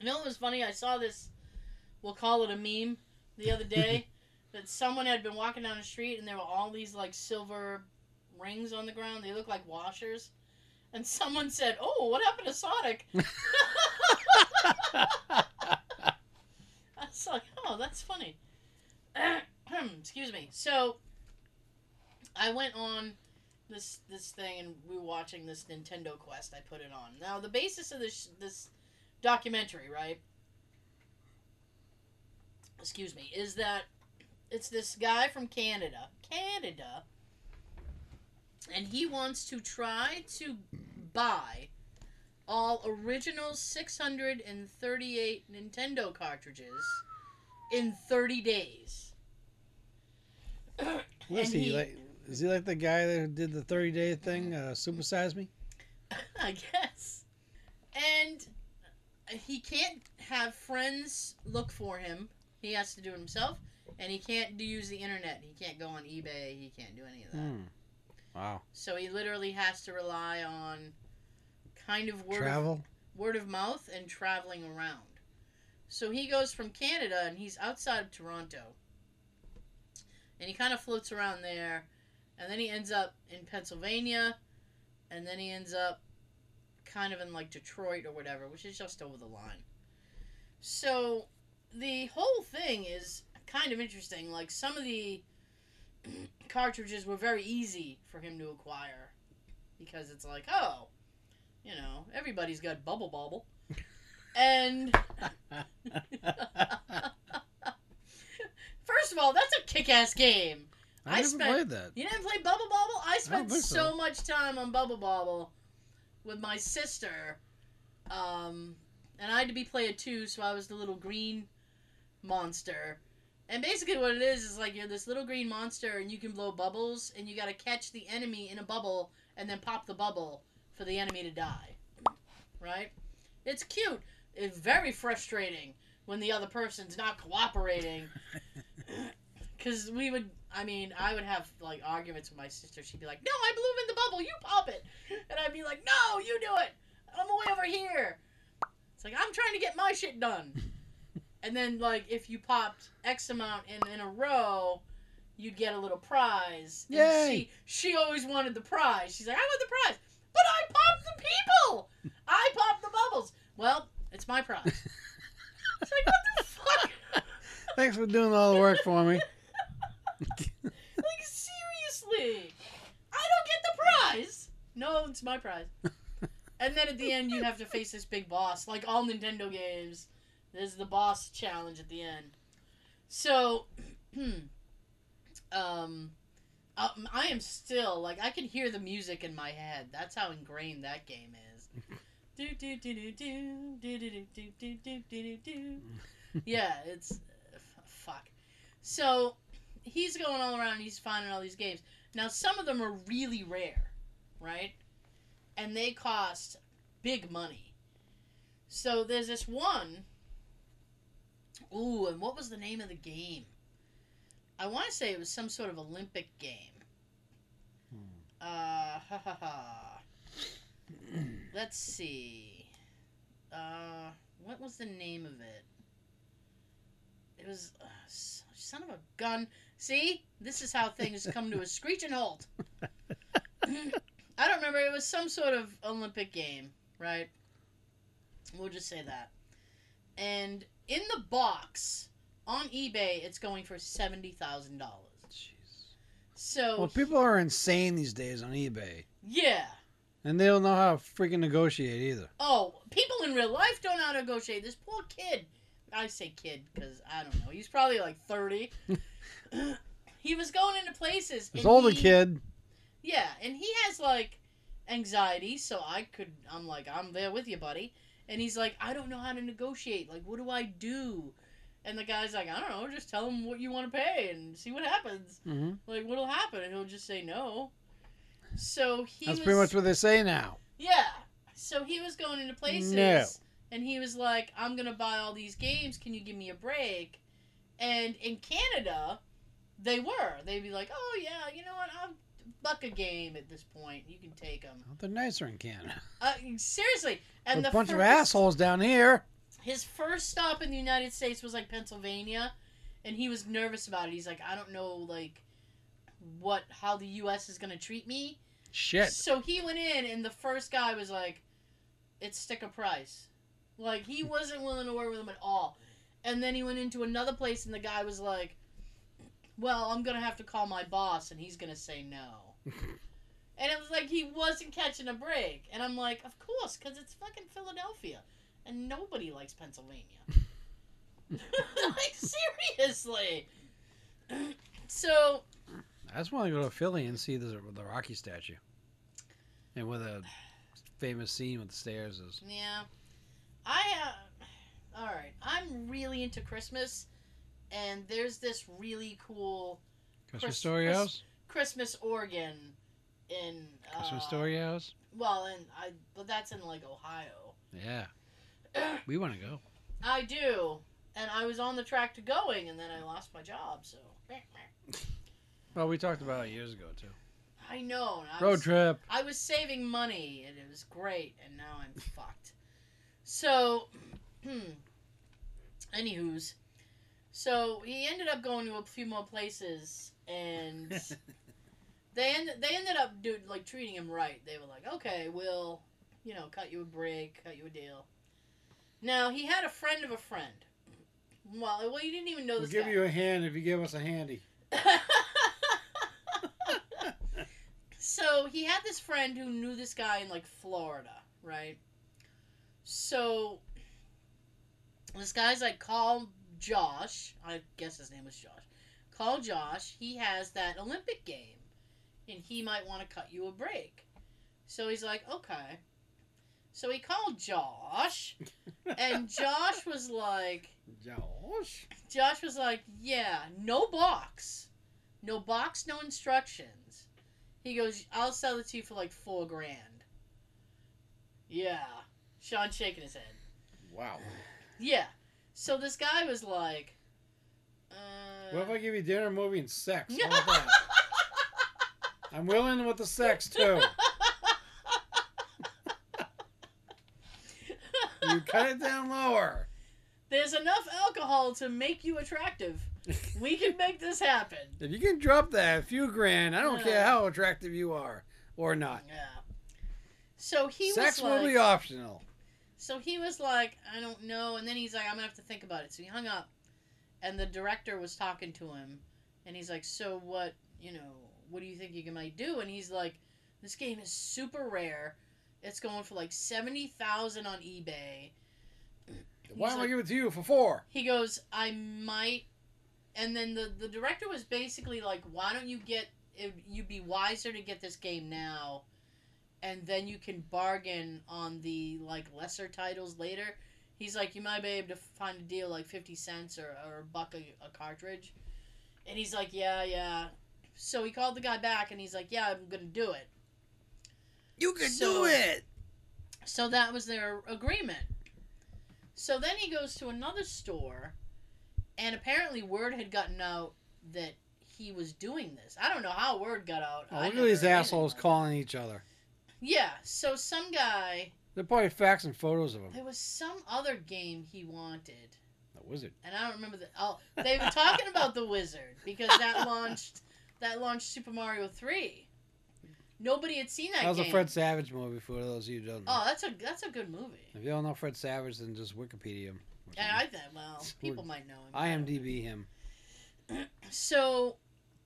You know what was funny? I saw this. We'll call it a meme the other day <laughs> that someone had been walking down the street and there were all these like silver rings on the ground. They look like washers. And <laughs> someone said, "Oh, what happened to Sonic?" <laughs> I was like, "Oh, that's funny." <clears throat> Excuse me. So, I went on this this thing and we were watching this Nintendo Quest. I put it on. Now, the basis of this this documentary, right? Excuse me, is that it's this guy from Canada, Canada, and he wants to try to buy all original 638 Nintendo cartridges in 30 days.
Was
And
he, like? Is he like the guy that did the 30 day thing, uh, Supersize Me? <laughs>
I guess. And he can't have friends look for him. He has to do it himself. And he can't do, use the internet. He can't go on eBay. He can't do any of that.
Hmm. Wow.
So he literally has to rely on kind of word of, word of mouth and traveling around. So he goes from Canada and he's outside of Toronto. And he kind of floats around there. And then he ends up in Pennsylvania. And then he ends up kind of in like Detroit or whatever, which is just over the line. So the whole thing is kind of interesting. Like some of the <clears throat> cartridges were very easy for him to acquire because it's like, oh, you know, everybody's got Bubble Bobble. And <laughs> <laughs> first of all, that's a kick-ass game.
I,
I
never
spent-
played that.
You didn't play Bubble Bobble? I spent
think
so.
so.
much time on Bubble Bobble with my sister. Um, and I had to be player two, so I was the little green monster. And basically, what it is is like you're this little green monster, and you can blow bubbles, and you got to catch the enemy in a bubble, and then pop the bubble for the enemy to die. Right? It's cute. It's very frustrating when the other person's not cooperating. <laughs> Because we would, I mean, I would have like arguments with my sister. She'd be like, "No, I blew in the bubble. You pop it," and I'd be like, "No, you do it. I'm way over here." It's like I'm trying to get my shit done. <laughs> and then like if you popped X amount in in a row, you'd get a little prize. And
Yay.
She she always wanted the prize. She's like, "I want the prize," but I popped the people. I popped the bubbles. Well, it's my prize. <laughs> it's like what the fuck.
Thanks for doing all the work for me. <laughs>
Like seriously, I don't get the prize. No, it's my prize. and then at the end, you have to face this big boss, like all Nintendo games. There's the boss challenge at the end. So, um, um, I am still like I can hear the music in my head. That's how ingrained that game is. do do do do do do do do do do do do. Yeah, it's fuck. So he's going all around. He's finding all these games. Now some of them are really rare, right? And they cost big money. So there's this one. Ooh, and what was the name of the game? I want to say it was some sort of Olympic game.
Hmm.
Uh, ha ha ha. Let's see. Uh, what was the name of it? It was uh, son of a gun. See, this is how things come to a <laughs> screeching halt. I don't remember. It was some sort of Olympic game, right? We'll just say that. And in the box on eBay, it's going for seventy thousand dollars.
Jeez.
So
Well, people are insane these days on eBay,
yeah.
and they don't know how to freaking negotiate either.
Oh, people in real life don't know how to negotiate. This poor kid. I say kid because I don't know. He's probably like 30. <laughs> he was going into places.
This
and
older
he-
kid,
Yeah, and he has like anxiety, so I could. I'm like, I'm there with you, buddy. And he's like, I don't know how to negotiate. Like, what do I do? And the guy's like, I don't know. Just tell him what you want to pay and see what happens.
hmm
Like, what'll happen? And he'll just say no. So he
that's
was.
pretty much what they say now.
Yeah. So he was going into places
No.
And he was like, I'm going to buy all these games. Can you give me a break? And in Canada, they were. They'd be like, oh, yeah, you know what? I'll buck a game at this point. You can take them.
They're nicer in Canada.
Uh, seriously. And
a
the
bunch of assholes down here.
His first stop in the United States was like Pennsylvania. And he was nervous about it. He's like, I don't know, like, what, how the U.S. is going to treat me.
Shit.
So he went in, and the first guy was like, "It's stick a price." Like he wasn't willing to work with him at all. And then he went into another place, and the guy was like, "Well, I'm gonna have to call my boss, and he's gonna say no." <laughs> and it was like he wasn't catching a break. And I'm like, "Of course, because it's fucking Philadelphia, and nobody likes Pennsylvania." <laughs> like seriously. so
I just want to go to Philly and see the the Rocky statue, and where the <sighs> famous scene with the stairs is.
Yeah. I uh all right. I'm really into Christmas and there's this really cool
Christmas
Chris-
Story House.
Christmas organ in uh,
Christmas Story House.
Well, and I but that's in like Ohio.
Yeah, <clears throat> we want to go.
I do. And I was on the track to going and then I lost my job, so
Well, we talked about it years ago too.
I know. and I
Road
was,
trip.
I was saving money and it was great, and now I'm fucked. So, hmm. <clears throat> Anywho's, so he ended up going to a few more places, and <laughs> they ended they ended up do, like treating him right. They were like, okay, we'll, you know, cut you a break, cut you a deal. Now he had a friend of a friend. Well, well, you didn't even know this.
We'll give
guy.
you a hand if you give us a handy. <laughs>
so he had this friend who knew this guy in like Florida, right? So this guy's like, call Josh. I guess his name was Josh. Call Josh. He has that Olympic game, and he might want to cut you a break. So he's like, okay. So he called Josh, and <laughs> Josh was like,
Josh.
Josh was like, "Yeah, no box, no box, no instructions." He goes, "I'll sell it to you for like four grand." Yeah, Sean shaking his head.
Wow.
Yeah, so this guy was like, uh,
What if I give you dinner, movie, and sex? How about that? <laughs> I'm willing with the sex too. You cut it down lower.
"There's enough alcohol to make you attractive. We can make this happen." <laughs>
If you can drop that a few grand, I don't
Yeah.
care how attractive you are or not.
Yeah. So he
Sex
was
will
like,
be optional.
So he was like, I don't know. And then he's like, I'm going to have to think about it. So he hung up. And the director was talking to him. And he's like, So what, you know, what do you think you might do? And he's like, This game is super rare. It's going for like 70000 on eBay.
Why
He's
don't I
like-
give it to you for four?
He goes, I might. And then the, the director was basically like, Why don't you get. It, you'd be wiser to get this game now. And then you can bargain on the like lesser titles later. He's like, you might be able to find a deal like fifty cents or, or a buck a, a cartridge. And he's like, yeah, yeah. So he called the guy back and he's like, yeah, I'm gonna do it.
You can
So-
do it.
So that was their agreement. So then he goes to another store, and apparently word had gotten out that he was doing this. I don't know how word got out.
Oh,
I
look at these assholes calling each other.
Yeah, so some guy,
They're probably faxing photos of him.
there was some other game he wanted,
The wizard.
and I don't remember the. Oh, they were talking about the Wizard because that <laughs> launched that launched Super Mario Three. Nobody had seen that.
That was
game.
a Fred Savage movie for those of you who don't know.
Oh, that's a that's a good movie.
If you don't know Fred Savage, then just Wikipedia him.
Yeah, I think well, <laughs> people might know him.
IMDb him. <clears throat>
So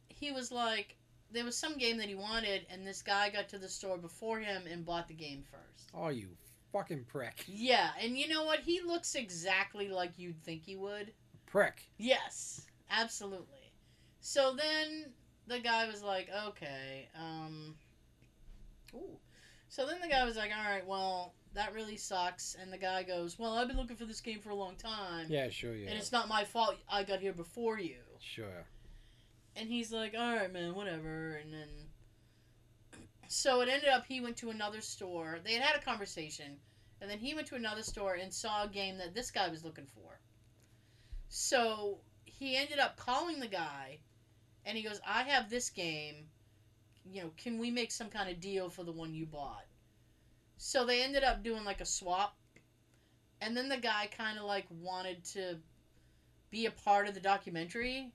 he was like, there was some game that he wanted, and this guy got to the store before him and bought the game first.
Oh, you fucking prick.
Yeah, and you know what? He looks exactly like you'd think he would.
Prick.
Yes, absolutely. So then the guy was like, okay, um, ooh. So then the guy was like, all right, well, that really sucks. And the guy goes, well, I've been looking for this game for a long time.
Yeah, sure, yeah.
And it's not my fault I got here before you.
Sure.
And he's like, all right, man, whatever. And then. So it ended up he went to another store. They had had a conversation. And then he went to another store and saw a game that this guy was looking for. So he ended up calling the guy. And he goes, I have this game. You know, can we make some kind of deal for the one you bought? So they ended up doing like a swap. And then the guy kind of like wanted to be a part of the documentary.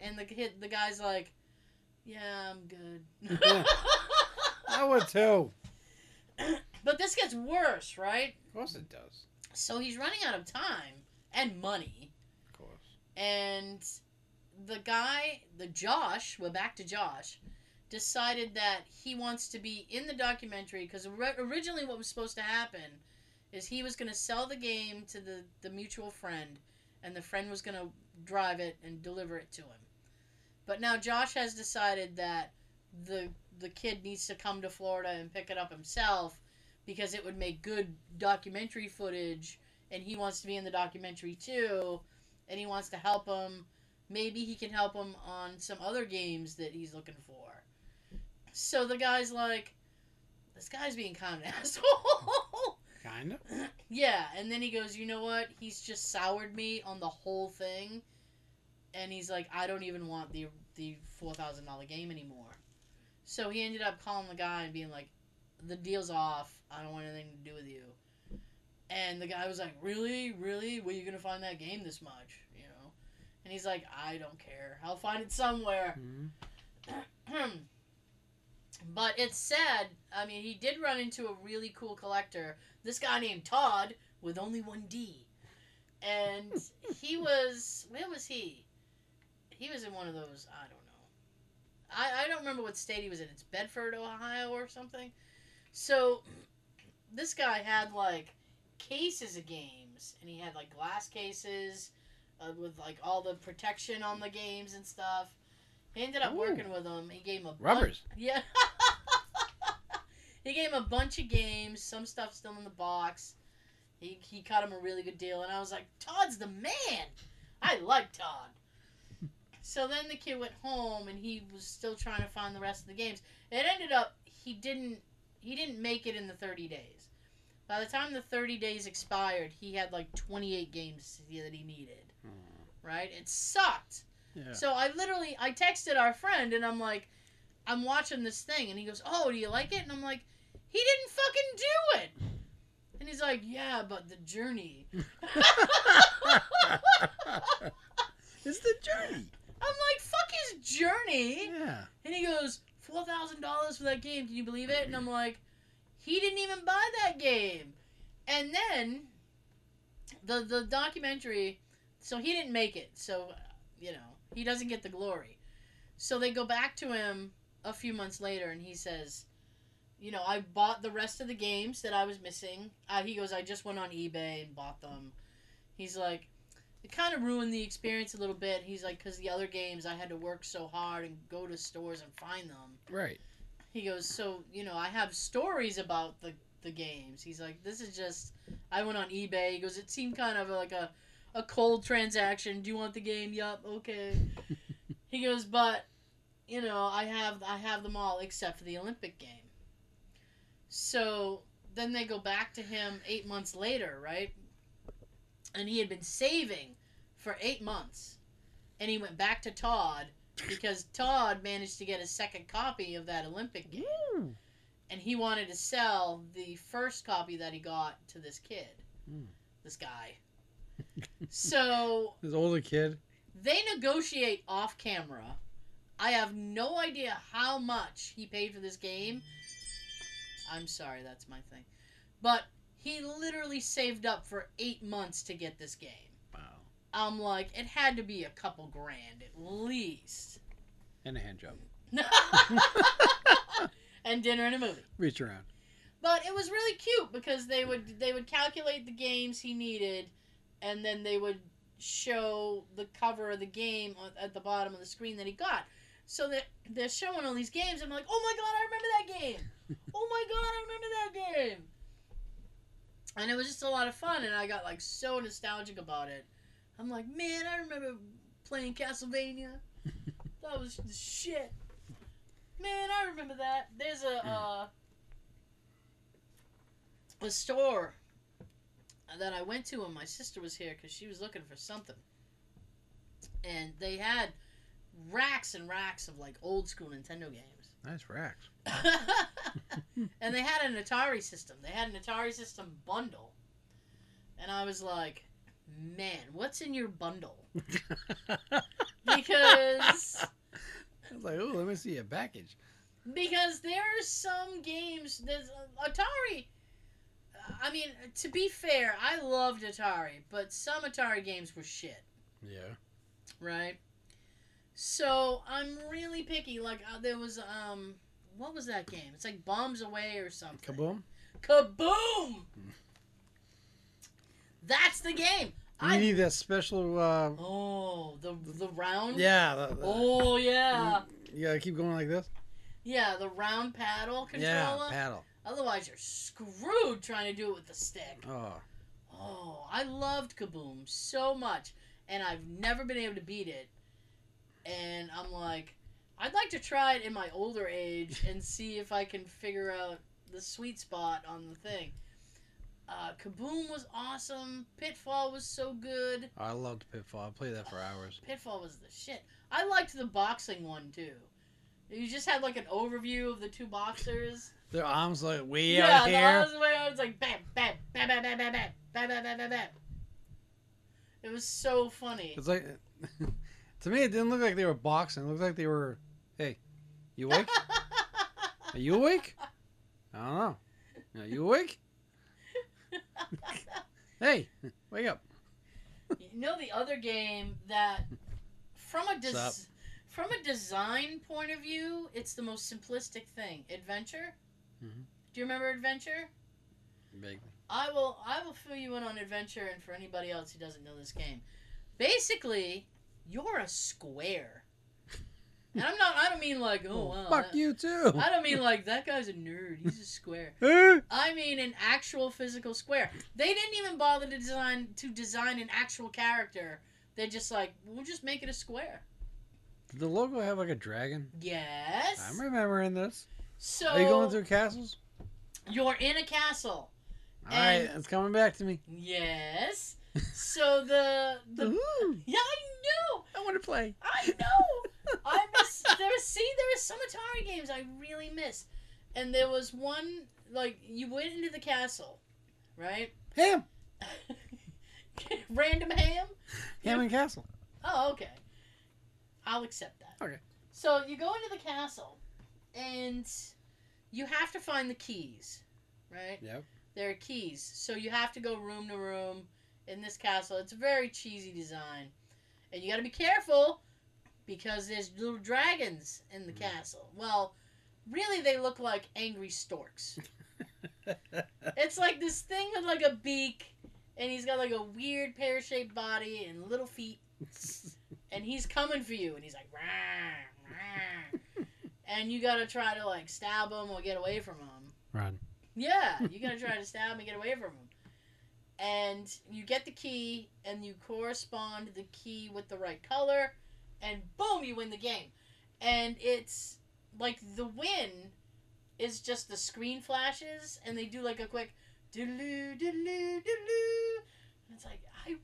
And the kid, the guy's like, "Yeah, I'm good." <laughs>
I would too. <coughs>
but this gets worse, right?
Of course it does.
So he's running out of time and money,
Of course.
and the guy, the Josh, we're back to Josh, decided that he wants to be in the documentary because originally what was supposed to happen is he was going to sell the game to the the mutual friend, and the friend was going to drive it and deliver it to him. But now Josh has decided that the the kid needs to come to Florida and pick it up himself because it would make good documentary footage and he wants to be in the documentary too and he wants to help him. Maybe he can help him on some other games that he's looking for. So the guy's like this guy's being kind of an <laughs> asshole.
Kind of.
yeah and then he goes you know what? He's just soured me on the whole thing and he's like i don't even want the the $4000 game anymore. So he ended up calling the guy and being like the deal's off. I don't want anything to do with you. And the guy was like really? Really? Where you gonna find that game this much? You know? And he's like i don't care. I'll find it somewhere.
Mhm. <clears throat>
but it's sad. I mean, he did run into a really cool collector, this guy named Todd with only one D, and he was where was he? He was in one of those. I don't know. I I don't remember what state he was in. It's Bedford, Ohio, or something. So this guy had like cases of games, and he had like glass cases uh, with like all the protection on the games and stuff. He ended up
Ooh.
working with him. He gave him a bunch-
Rubbers. <laughs>
yeah. he gave him a bunch of games. Some stuff still in the box. He he cut him a really good deal, and I was like, Todd's the man. I like Todd. So then the kid went home, and he was still trying to find the rest of the games. It ended up he didn't he didn't make it in the thirty days. By the time the thirty days expired, he had like twenty eight games that he needed. Hmm. Right? It sucked.
Yeah.
So I literally I texted our friend and I'm like, I'm watching this thing and he goes, Oh, do you like it? And I'm like, he didn't fucking do it. And he's like, Yeah, but the journey. <laughs>
it's the journey. <laughs>
I'm like, fuck his journey.
Yeah.
And he goes, four thousand dollars for that game. Can you believe it? And I'm like, he didn't even buy that game. And then the the documentary, so he didn't make it. So you know he doesn't get the glory. So they go back to him a few months later, and he says, you know, I bought the rest of the games that I was missing. Uh, he goes, I just went on eBay and bought them. He's like, it kind of ruined the experience a little bit. He's like, because the other games I had to work so hard and go to stores and find them.
Right.
He goes, so you know, I have stories about the the games. He's like, this is just, I went on eBay. He goes, it seemed kind of like a a cold transaction. Do you want the game? Yup. Okay. <laughs> he goes, but you know, I have I have them all except for the Olympic game. So then they go back to him eight months later, right? and he had been saving for eight months, and he went back to Todd because Todd managed to get a second copy of that Olympic game,
Ooh.
and he wanted to sell the first copy that he got to this kid,
Hmm.
this guy. so <laughs>
This older kid.
they negotiate off camera. I have no idea how much he paid for this game. I'm sorry, that's my thing. But he literally saved up for eight months to get this game. I'm like, it had to be a couple grand at least.
And a hand job. <laughs>
and dinner and a movie.
Reach around.
But it was really cute because they would they would calculate the games he needed, and then they would show the cover of the game at the bottom of the screen that he got. So that they're showing all these games. I'm like, oh my god, I remember that game. <laughs> oh my god, I remember that game. And it was just a lot of fun, and I got like so nostalgic about it. I'm like, man, I remember playing Castlevania. <laughs> that was the shit. Man, I remember that. There's a uh, a store that I went to when my sister was here because she was looking for something, and they had racks and racks of like old school Nintendo games.
Nice racks. <laughs> <laughs>
and they had an Atari system. They had an Atari system bundle. And I was like, man, what's in your bundle? <laughs> Because
I was like, oh, let me see a package.
because there are some games there's uh, Atari I mean, to be fair, I loved Atari, but some Atari games were shit,
Yeah.
right? So I'm really picky. Like uh, there was um, what was that game? It's like Bombs Away or something.
Kaboom.
Kaboom! That's the game.
You
I
need that special. Uh,
oh the the round.
yeah. The, the-
Oh yeah,
You gotta keep going like this.
yeah the round paddle
Yeah.
controller.
Paddle.
Otherwise, you're screwed trying to do it with the stick.
Oh.
Oh, I loved Kaboom so much, and I've never been able to beat it. And I'm like, I'd like to try it in my older age and see if I can figure out the sweet spot on the thing. Uh, Kaboom was awesome. Pitfall was so good.
I loved Pitfall. I played that for hours.
Pitfall was the shit. I liked the boxing one too. You just had like an overview of the two boxers.
Their arms like way
yeah,
out here.
arms way I was like bam, bam, bam, bam, bam, bam, bam, bam, bam, bam, bam, bam. It was so funny.
It's like, to me, it didn't look like they were boxing. It looked like they were, hey, you awake? Are you awake? I don't know. Are you awake? <laughs> hey, wake up.
you know the other game that, from a des- from a design point of view, it's the most simplistic thing. Adventure.
Mhm.
Do you remember Adventure?
Big.
I will I will fill you in on adventure and for anybody else who doesn't know this game. Basically, you're a square. And I'm not I don't mean like, oh wow.
fuck
that-
you too.
I don't mean like that guy's a nerd. He's a square. <laughs>
Eh?
I mean an actual physical square. They didn't even bother to design to design an actual character. They're just like, we'll just make it a square.
Did the logo have like a dragon?
Yes.
I'm remembering this.
so
Are you going through castles?
you're in a castle.
All right,
And-
it's coming back to me.
Yes. <laughs> So the the
Ooh,
yeah, I know.
I want to play.
I know. <laughs> I miss. There was see, there was some Atari games I really miss, and there was one like you went into the castle, right?
Ham, <laughs>
Random ham.
Ham and Castle.
Oh, okay. I'll accept that.
Okay.
So you go into the castle, and you have to find the keys, right?
Yep.
There are keys, so you have to go room to room in this castle. It's a very cheesy design, and you got to be careful because there's little dragons in the
Mhm.
castle. Well, really, they look like angry storks. <laughs> It's like this thing with like a beak, and he's got like a weird pear-shaped body and little feet, <laughs> and he's coming for you, and he's like, "Rah, rah." and you gotta try to like stab him or get away from him.
Run.
Yeah, you're gonna <laughs> try to stab him and get away from him. And you get the key, and you correspond the key with the right color, and boom, you win the game. And it's like the win is just the screen flashes, and they do like a quick doodaloo doodaloo doodaloo And it's like, I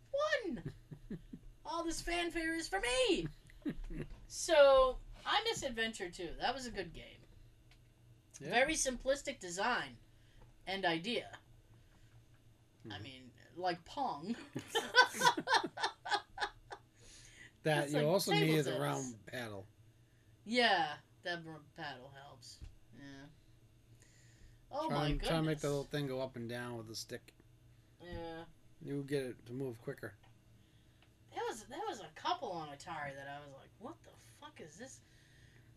won! <laughs> All this fanfare is for me! <laughs> so, I miss Adventure 2. That was a good game.
Yeah.
Very simplistic design and idea. I
Mhm.
mean, like Pong. <laughs>
That
It's
you
like
also need a
tennis.
round paddle.
yeah, that paddle helps. Yeah. Oh
try,
my
and-
goodness.
try and make the little thing go up and down with the stick.
Yeah.
You get it to move quicker.
There was there was a couple on Atari that I was like, what the fuck is this?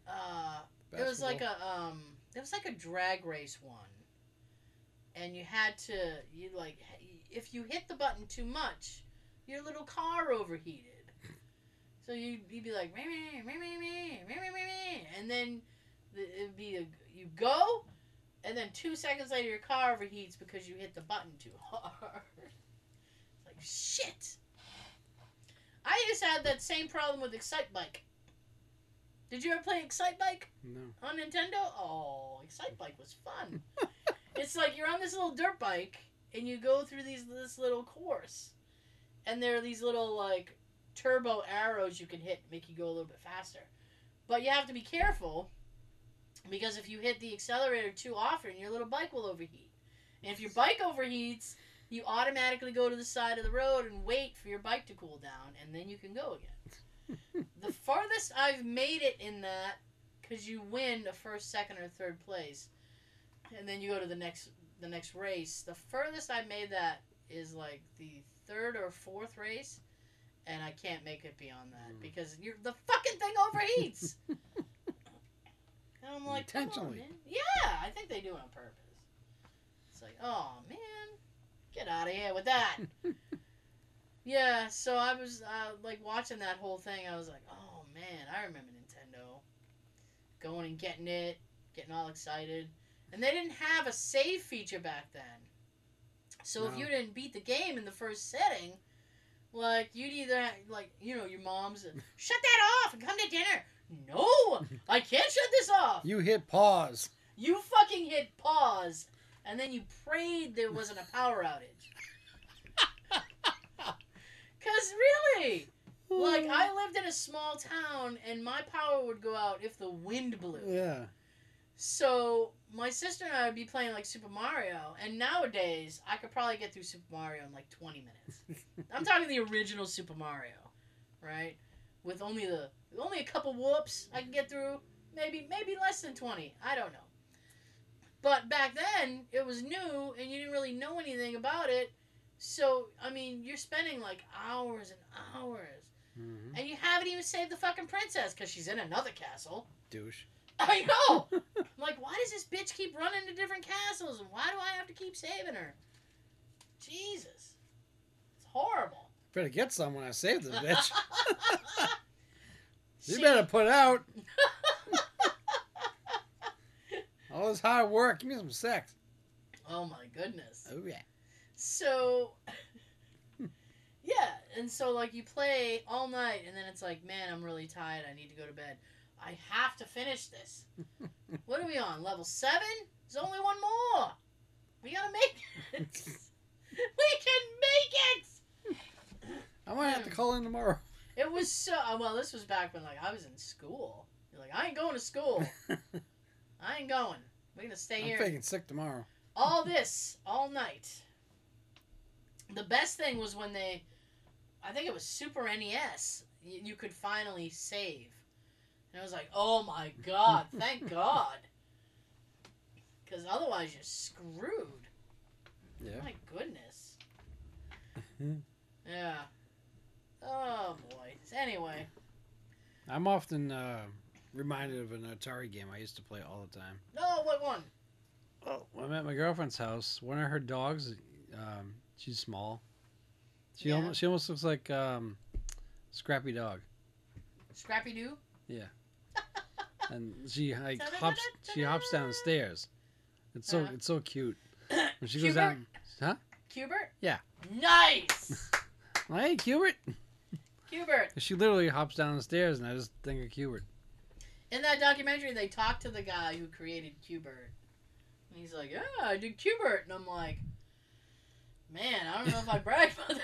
Uh, it was like a um, it was like a drag race one, and you had to you like if you hit the button too much, your little car overheated. So you'd, you'd be like, meh, meh, meh, meh, meh, meh, meh, meh, and then the, it'd be a, you go, and then two seconds later your car overheats because you hit the button too <laughs> hard. it's like shit. I to have that same problem with Excite Bike. Did you ever play Excite Bike
No.
on Nintendo? Oh, Excite <laughs> Bike was fun. it's like you're on this little dirt bike and you go through these this little course, and there are these little like turbo arrows you can hit make you go a little bit faster. But you have to be careful because if you hit the accelerator too often, your little bike will overheat. And if your bike overheats, you automatically go to the side of the road and wait for your bike to cool down, and then you can go again. <laughs> the farthest I've made it in that, because you win a first, second, or third place, and then you go to the next the next race. The furthest I made that is like the third or fourth race, and I can't make it beyond that
Mm.
because you're the fucking thing overheats. <laughs> and I'm like, on,
Intentionally.
man. Yeah, I think they do it on purpose. It's like, oh man, get out of here with that. <laughs> yeah, so I was uh, like watching that whole thing. I was like, oh man, I remember Nintendo going and getting it, getting all excited, and they didn't have a save feature back then. So if you didn't beat the game in the first setting, like you'd either like you know your mom's <laughs> shut that off and come to dinner. No, <laughs> I can't shut this off.
You hit pause.
You fucking hit pause, and then you prayed there wasn't a power outage. <laughs> Cause really, like I <sighs> lived in a small town, and my power would go out if the wind blew.
Yeah.
So my sister and I would be playing like Super Mario, and nowadays I could probably get through Super Mario in like twenty minutes. <laughs> I'm talking the original Super Mario, right? With only the with only a couple whoops I can get through, maybe maybe less than twenty. I don't know. But back then it was new, and you didn't really know anything about it. So I mean, you're spending like hours and hours,
hmm
and you haven't even saved the fucking princess because she's in another castle.
Douche. <laughs>
I know. <laughs> I'm like, why does this bitch keep running to different castles, and why do I have to keep saving her? Jesus, it's horrible.
Better get some when I save this bitch. <laughs> you better put out all this hard work. Give me some sex.
Oh my goodness.
Oh yeah.
So, hmm. yeah, and so like you play all night, and then it's like, man, I'm really tired. I need to go to bed. I have to finish this. what are we on? Level seven? There's only one more. We gotta make it. <laughs> we can make it.
I might have to call in tomorrow.
It was so uh, well. This was back when like I was in school. You're like, I ain't going to school. <laughs> I ain't going. We're gonna stay
I'm
here.
faking sick tomorrow.
all this all night. The best thing was when they, I think it was Super NES. You, you could finally save, and I was like, "Oh my god! Thank <laughs> God!" Because otherwise you're screwed.
Yeah.
My goodness. <laughs> Yeah. Oh boy. Anyway,
I'm often uh, reminded of an Atari game I used to play all the time.
no, what one?
Oh, when I'm at my girlfriend's house. One of her dogs, um, she's small. She
Yeah.
almost she almost looks like um, Scrappy Dog,
Scrappy Doo. <laughs>
and she like hops she hops downstairs. It's so
Uh-huh.
it's so cute. When she goes
Qbert?
down, huh?
Qbert.
Yeah.
Nice. <laughs>
Hey, Qbert!
Qbert.
She literally hops downstairs, and I just think of Qbert.
In that documentary, they talked to the guy who created Qbert. And he's like, Yeah, I did Qbert. And I'm like, Man, I don't know if I brag about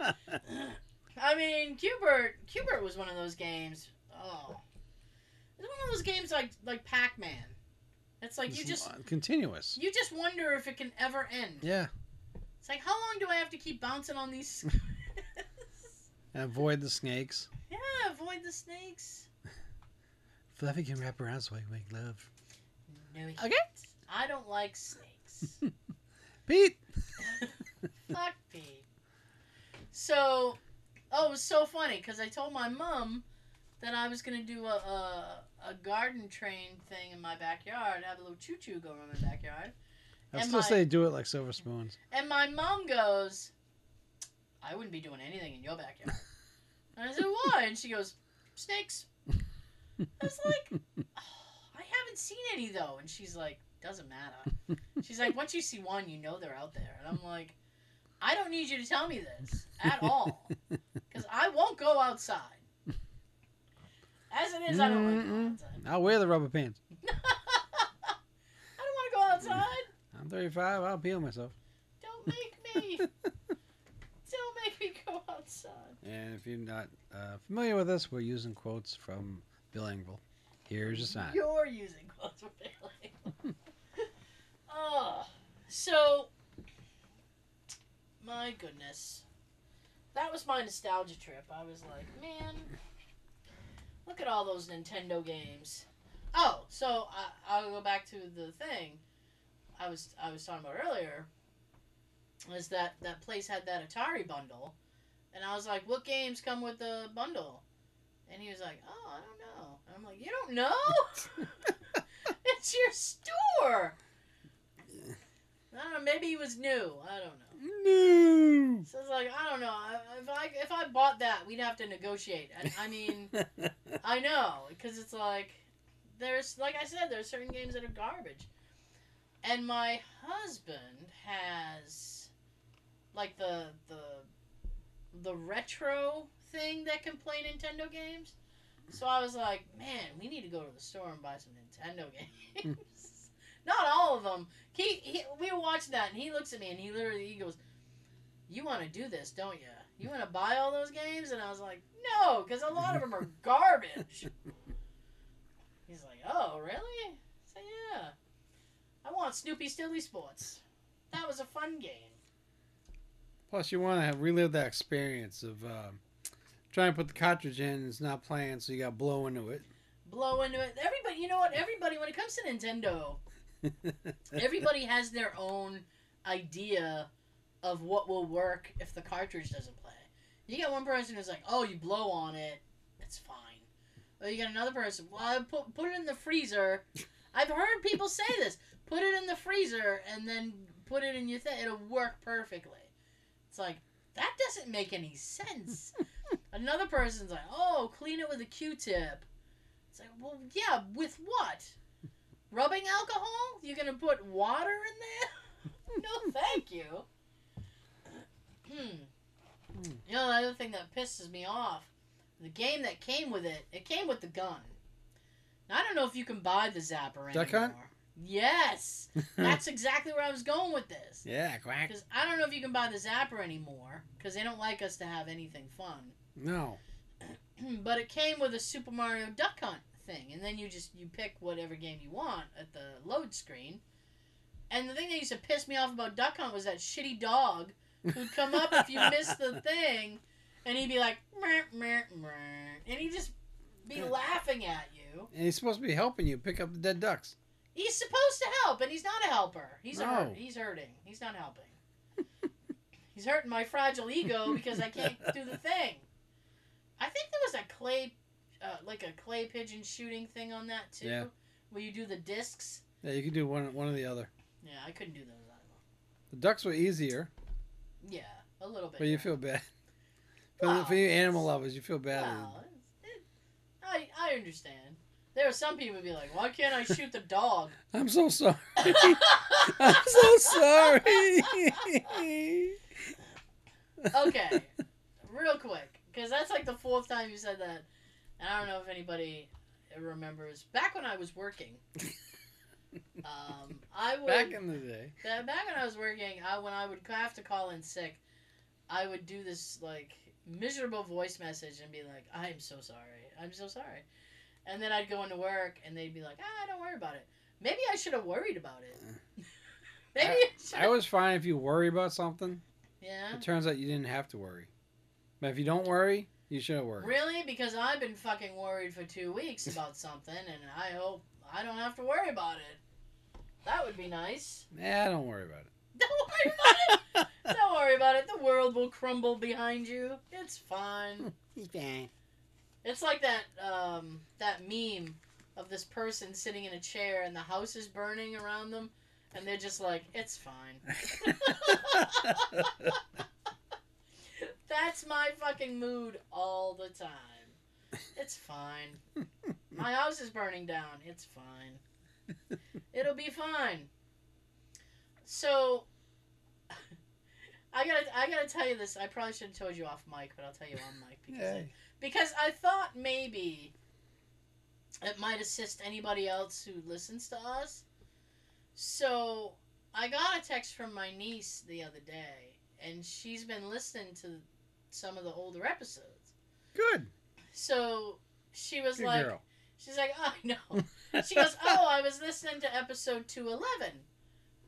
that. <laughs> I mean, Qbert. Qbert was one of those games. Oh, it's one of those games like like Pac Man. It's like you just
continuous.
you just wonder if it can ever end.
Yeah.
It's like how long do I have to keep bouncing on these? <laughs>
Avoid the snakes.
yeah, avoid the snakes.
Fluffy can wrap around so I can make love.
No, he
Okay.
can't. I don't like snakes. <laughs>
Pete. <laughs>
Fuck Pete. So, oh, it was so funny because I told my mom that I was gonna do a, a a garden train thing in my backyard, have a little choo choo go around my backyard,
I still
my-
say do it like silver spoons.
and my mom goes, "I wouldn't be doing anything in your backyard." <laughs> and I said, "Why?" And she goes, "Snakes." I was like, <laughs> "Oh, "I haven't seen any though," and she's like, "Doesn't matter." She's like, once you see one, you know they're out there. And I'm like, I don't need you to tell me this at all. Because I won't go outside. As it is, I don't want to go outside.
I'll wear the rubber pants. <laughs>
I don't want to go outside.
I'm 35. I'll peel myself.
Don't make me. <laughs> don't make me go outside.
And if you're not uh, familiar with this, we're using quotes from Bill Engvall. Here's a sign.
You're using quotes for failing. oh, so my goodness, that was my nostalgia trip. I was like, man, look at all those Nintendo games. Oh, so I, I'll go back to the thing I was I was talking about earlier. Was that that place had that Atari bundle, and I was like, what games come with the bundle? And he was like, oh, I don't know. And I'm like, you don't know? <laughs> it's your store. I don't know. Maybe he was new. I don't know.
No.
So it's like I don't know. If I if I bought that, we'd have to negotiate. I, I mean, <laughs> I know because it's like there's like I said, there's certain games that are garbage, and my husband has like the the the retro thing that can play Nintendo games. So I was like, man, we need to go to the store and buy some Nintendo games. <laughs> Not all of them. He, he we were watching that, and he looks at me, and he literally he goes, "You want to do this, don't you? You want to buy all those games?" And I was like, "No, because a lot of them are <laughs> garbage." He's like, "Oh, really?" I said, "Yeah. I want Snoopy Silly Sports. That was a fun game."
Plus, you want to relive that experience of um, trying to put the cartridge in and it's not playing, so you got to blow into it.
Blow into it. Everybody, you know what? Everybody, when it comes to Nintendo, everybody has their own idea of what will work if the cartridge doesn't play. You got one person who's like, "Oh, you blow on it, it's fine." Or you got another person, "Well, I put put it in the freezer." I've heard people say this. Put it in the freezer and then put it in your thing. It'll work perfectly. It's like that doesn't make any sense. <laughs> another person's like, "Oh, clean it with a Q-tip." It's like, well, yeah, with what? Rubbing alcohol? You're gonna put water in there? <laughs> no, thank you. Hmm. You know, the other thing that pisses me off, the game that came with it, it came with the gun. Now, I don't know if you can buy the zapper anymore.
Duck Hunt?
Yes, <laughs> that's exactly where I was going with this.
yeah, quack.
Because I don't know if you can buy the zapper anymore, because they don't like us to have anything fun.
No. <clears throat>
but it came with a Super Mario Duck Hunt thing, and then you just you pick whatever game you want at the load screen. And the thing that used to piss me off about Duck Hunt was that shitty dog who'd come up if you <laughs> missed the thing, and he'd be like, meh, meh, meh, and he'd just be laughing at you.
And he's supposed to be helping you pick up the dead ducks.
He's supposed to help, and he's not a helper. He's a
No.
hurt. He's hurting. He's not helping. he's hurting my fragile ego because I can't do the thing. I think there was a clay, uh, like a clay pigeon shooting thing on that too,
Yeah.
where you do the discs.
Yeah, you can do one one or the other.
Yeah, I couldn't do those either.
The ducks were easier,
Yeah, a little bit.
but you feel bad. <laughs> For,
Well,
for you animal lovers, you feel bad.
Well, it, I I understand. There are some people who be like, why can't I shoot the dog? <laughs>
I'm so sorry. <laughs> I'm so sorry.
okay, real quick, because that's like the fourth time you said that, and I don't know if anybody remembers. Back when I was working, <laughs> Um, I would
Back in the day.
Back when I was working, I when I would have to call in sick, I would do this like miserable voice message and be like, "I'm so sorry. I'm so sorry," and then I'd go into work and they'd be like, "Ah, don't worry about it. Maybe I should have worried about it. <laughs> Maybe I, should.
I was fine if you worry about something.
yeah.
It turns out you didn't have to worry. But if you don't worry, you shouldn't worry.
Really? Because I've been fucking worried for two weeks <laughs> about something, and I hope I don't have to worry about it. That would be nice.
Yeah, don't worry about it. <laughs>
Don't worry about it. <laughs> Don't worry about it. The world will crumble behind you. It's fine. It's like that um, that meme of this person sitting in a chair and the house is burning around them, and they're just like, "It's fine." That's my fucking mood all the time. It's fine. My house is burning down. It's fine. It'll be fine. So <laughs> I gotta I gotta tell you this. I probably should have told you off mic, but I'll tell you on mic because I, because I thought maybe it might assist anybody else who listens to us. So I got a text from my niece the other day, and she's been listening to some of the older episodes.
Good.
So she was
Good
like,
girl.
she's like, oh, I know. <laughs> She goes, oh, I was listening to episode 211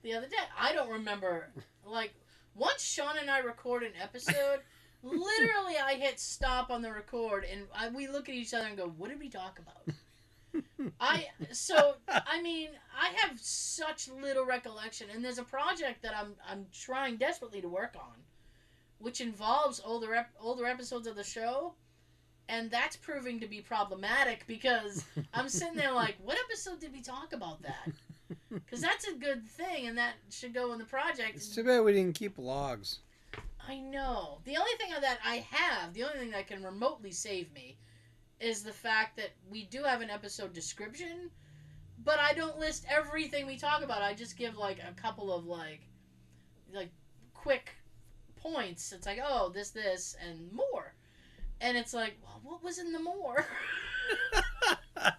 the other day. I don't remember. Like, once Sean and I record an episode, <laughs> literally I hit stop on the record and I, we look at each other and go, what did we talk about? I so I mean I have such little recollection, and there's a project that I'm I'm trying desperately to work on, which involves older ep- older episodes of the show, and that's proving to be problematic because <laughs> I'm sitting there like, what episode did we talk about that? <laughs> Because that's a good thing, and that should go in the project.
It's too bad we didn't keep logs.
I know. The only thing that I have, the only thing that can remotely save me, is the fact that we do have an episode description, but I don't list everything we talk about. I just give like a couple of like, like quick points. It's like, oh, this, this, and more, and it's like, well, what was in the more? <laughs>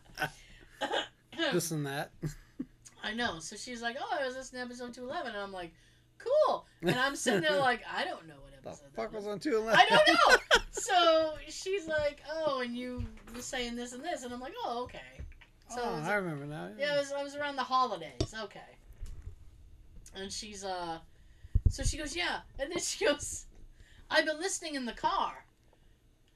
this and that. <laughs>
I know. So she's like, oh, I was listening to episode two eleven, and I'm like, cool. And I'm sitting there <laughs> like, I don't know what
The
episode. that
fuck was on 211?
I don't know. so she's like, "Oh, and you were saying this and this," and I'm like, "Oh, okay." So
oh,
was-
I remember now.
yeah, it was, I was around the holidays. Okay. And she's uh, so she goes, "Yeah," and then she goes, "I've been listening in the car."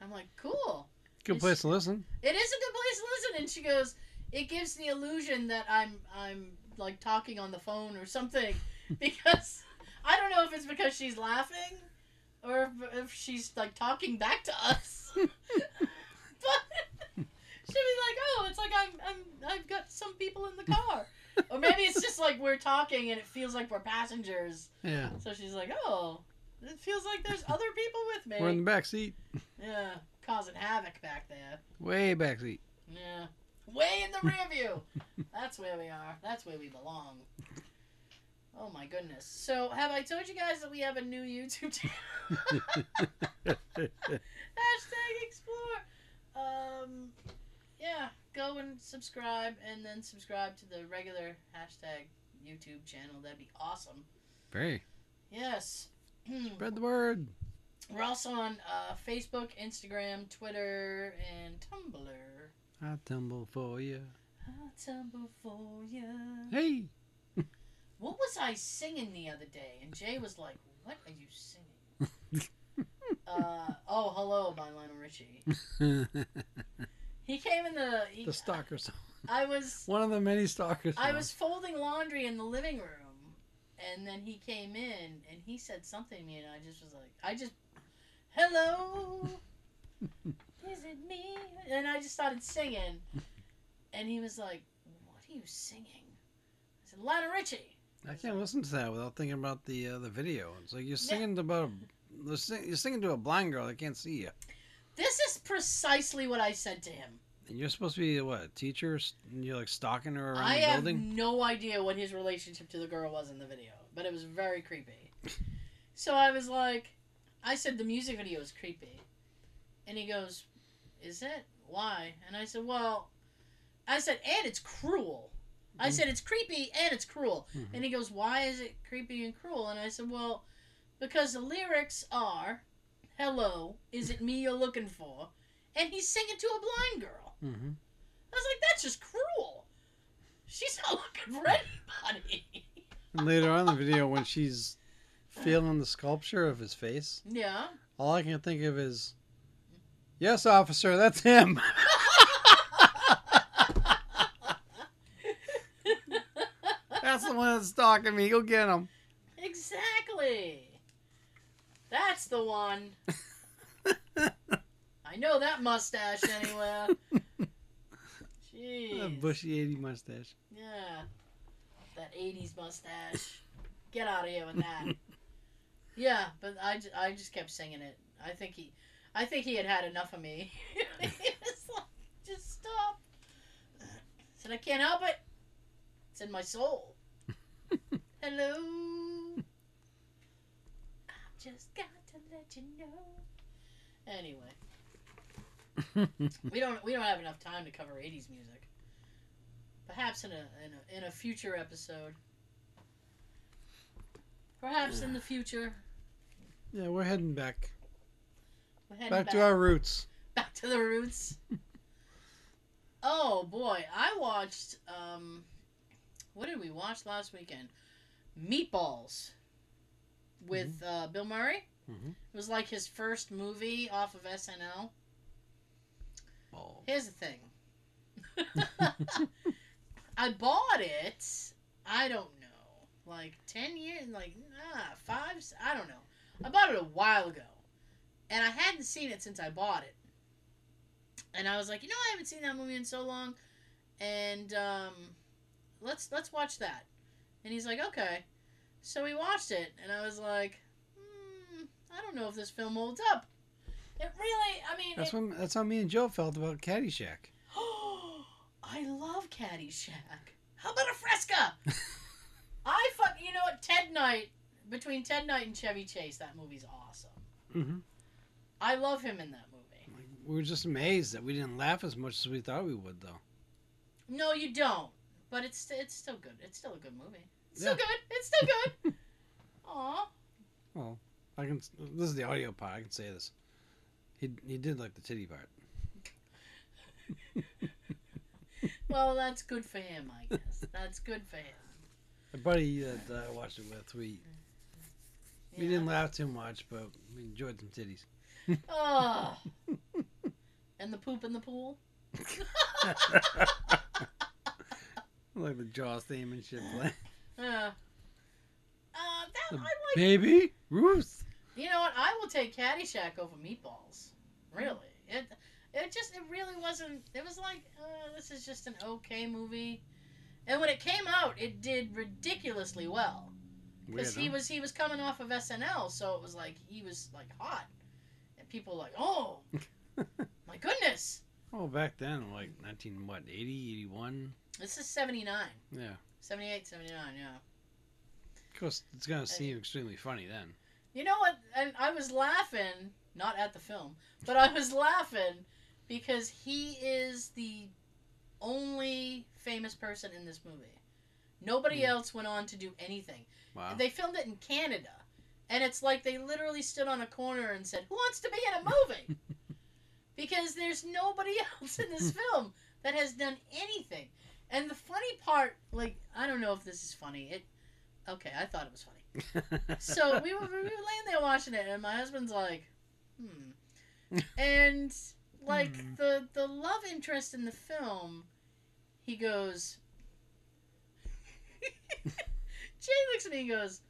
I'm like, "Cool."
Good place to listen.
It is a good place to listen. And she goes, "It gives the illusion that I'm I'm like talking on the phone or something," <laughs> because I don't know if it's because she's laughing or if, if she's like talking back to us. <laughs> <laughs> but she'll be like, "Oh, it's like I'm I'm I've got some people in the car," <laughs> or maybe it's just like we're talking and it feels like we're passengers.
Yeah.
So she's like, "Oh." It feels like there's other people with me.
We're in the back seat.
Yeah, causing havoc back there.
Way back seat.
Yeah. Way in the rear view. <laughs> That's where we are. That's where we belong. Oh my goodness. So, have I told you guys that we have a new YouTube channel? <laughs> Hashtag explore. Um, yeah, go and subscribe and then subscribe to the regular hashtag YouTube channel. That'd be awesome.
Very.
Yes. <clears throat>
Spread the word.
We're also on uh, Facebook, Instagram, Twitter, and Tumblr.
I tumble for you.
I'll tumble for you.
Hey. <laughs>
What was I singing the other day? And Jay was like, "What are you singing?" <laughs> uh, oh, hello by Lionel Richie. <laughs>
the
He came in the. He,
stalker song.
I was. <laughs>
One of the many stalkers.
I was folding laundry in the living room, and then he came in and he said something to me, and I just was like, I just, hello, <laughs> is it me? And I just started singing, and he was like, "What are you singing?" I said, "Lionel Richie."
I can't listen to that without thinking about the uh, the video. It's like you're singing about a, sing- you're singing to a blind girl that can't see you,
This is precisely what I said to him.
and you're supposed to be what a teacher? And you're like stalking her around
I
the building.
I have no idea what his relationship to the girl was in the video, but it was very creepy. <laughs> so I was like, I said the music video is creepy, and he goes, "Is it? Why?" And I said, "Well, I said, and it's cruel I said it's creepy and it's cruel.
Mhm.
And he goes, "Why is it creepy and cruel?" And I said, "Well, because the lyrics are, "Hello, is it me you're looking for?" And he's singing to a blind girl.
Mm-hmm.
I was like, "That's just cruel. She's not looking for anybody."
And later on in the video, when she's feeling the sculpture of his face,
yeah.
all I can think of is, "Yes, officer, that's him." <laughs> That's the one that's stalking me. Go get him.
exactly. That's the one. <laughs> I know that mustache anywhere. <laughs> Jeez.
That bushy 80 mustache.
Yeah. That 80s mustache. Get out of here with that. <laughs> yeah, but I, I just kept singing it. I think he I think he had had enough of me. he was like, just stop. said, I can't help it. It's in my soul. Hello. Just got to let you know. Anyway, <laughs> we don't we don't have enough time to cover 80s music. Perhaps in a in a, in a future episode. Perhaps in the future.
Yeah, we're heading back.
We're heading
Back to our roots.
back to the roots. <laughs> oh boy, I watched um what did we watch last weekend? Meatballs with uh, Bill Murray.
Mhm.
It was like his first movie off of SNL.
Oh.
Here's the thing. <laughs> I bought it. I don't know, like ten years, like nah, five. I don't know. I bought it a while ago, and I hadn't seen it since I bought it. And I was like, you know, I haven't seen that movie in so long, and um, let's let's watch that. And he's like, okay. So we watched it, and I was like, hmm, I don't know if this film holds up. It really, I mean,
That's
it,
what, that's how me and Joe felt about Caddyshack.
Oh, <gasps> I love Caddyshack. How about a Fresca? <laughs> I fuck. You know what? Ted Knight. Between Ted Knight and Chevy Chase, that movie's awesome.
Mm-hmm.
I love him in that movie.
Like, we were just amazed that we didn't laugh as much as we thought we would, though.
No, you don't. But it's it's still good. It's still a good movie. It's still good. It's still good. <laughs> Aw.
Well, I can. This is the audio part. I can say this. He he did like the titty part. <laughs>
Well, that's good for him, I guess. That's good for him.
My buddy that I watched it with, we we
Yeah.
didn't laugh too much, but we enjoyed some titties.
Oh. and the poop in the pool. <laughs>
like the Jaws theme and shit play.
Yeah. Uh, that like.
Baby Ruth.
You know what? I will take Caddyshack over Meatballs. Really, it it just it really wasn't. It was like uh, this is just an okay movie, and when it came out, it did ridiculously well because he
huh?
was he was coming off of SNL, so it was like he was like hot, and people were like, oh, <laughs> my goodness,
Oh, back then, like 19, what, 80, 81?
this is 79,
Yeah.
78, 79, yeah.
Of course, it's going to seem extremely funny then.
You know what? And I was laughing, not at the film, but I was laughing because he is the only famous person in this movie. Nobody
Hmm.
else went on to do anything.
Wow.
They filmed it in Canada. And it's like they literally stood on a corner and said, Who wants to be in a movie? <laughs> because there's nobody <laughs> else in this <laughs> film that has done anything. And the funny part, like, I don't know if this is funny. It okay, I thought it was funny <laughs> so we were, we were laying there watching it, and my husband's like, hmm. And like
Hmm.
the the love interest in the film, he goes. <laughs> Jay looks at me and goes,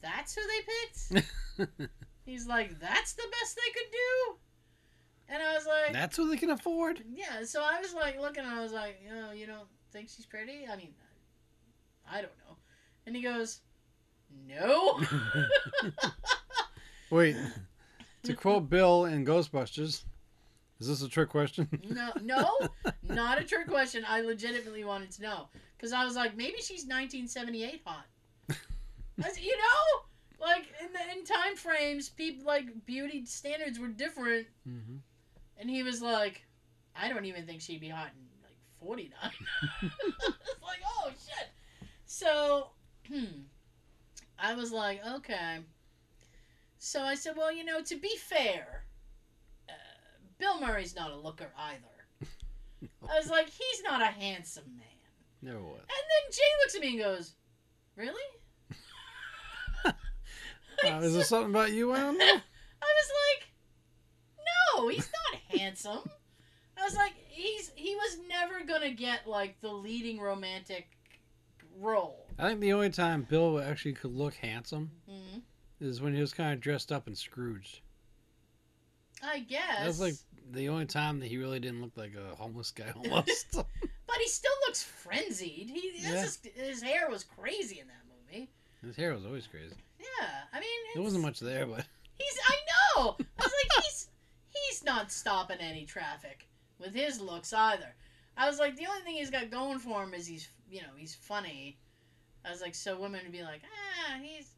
"That's who they picked." <laughs> He's like, "That's the best they could do," and I was like,
That's what they can afford?
yeah, so I was like looking, and I was like, you know, you don't think she's pretty? I mean, I don't know. And he goes, no. <laughs>
Wait. To quote Bill in Ghostbusters, is this a trick question?
no, no, not a trick question. I legitimately wanted to know because I was like, maybe she's 1978 hot. As- you know, like in the in time frames, people like beauty standards were different,
mm-hmm.
And he was like, I don't even think she'd be hot in like 49. <laughs> it's like, oh shit. So, hmm. I was like, okay. So I said, well, you know, to be fair, uh, Bill Murray's not a looker either. <laughs> I was like, he's not a handsome man.
Never was.
And then Jay looks at me and goes, really? <laughs>
Uh, is there something about you don't?
I was like, no, he's not <laughs> handsome. I was like, he's he was never gonna get like the leading romantic role.
I think the only time Bill actually could look handsome
hmm
is when he was kind of dressed up and Scrooged.
I guess.
that's like the only time that he really didn't look like a homeless guy <laughs> almost. <laughs>
but he still looks frenzied. He his,
Yeah.
his, his hair was crazy in that movie.
His hair was always crazy.
Yeah, I mean,
There wasn't much there, but
He's. I know. I was like, he's he's not stopping any traffic with his looks either. I was like, the only thing he's got going for him is he's you know he's funny. I was like, so women would be like, ah, he's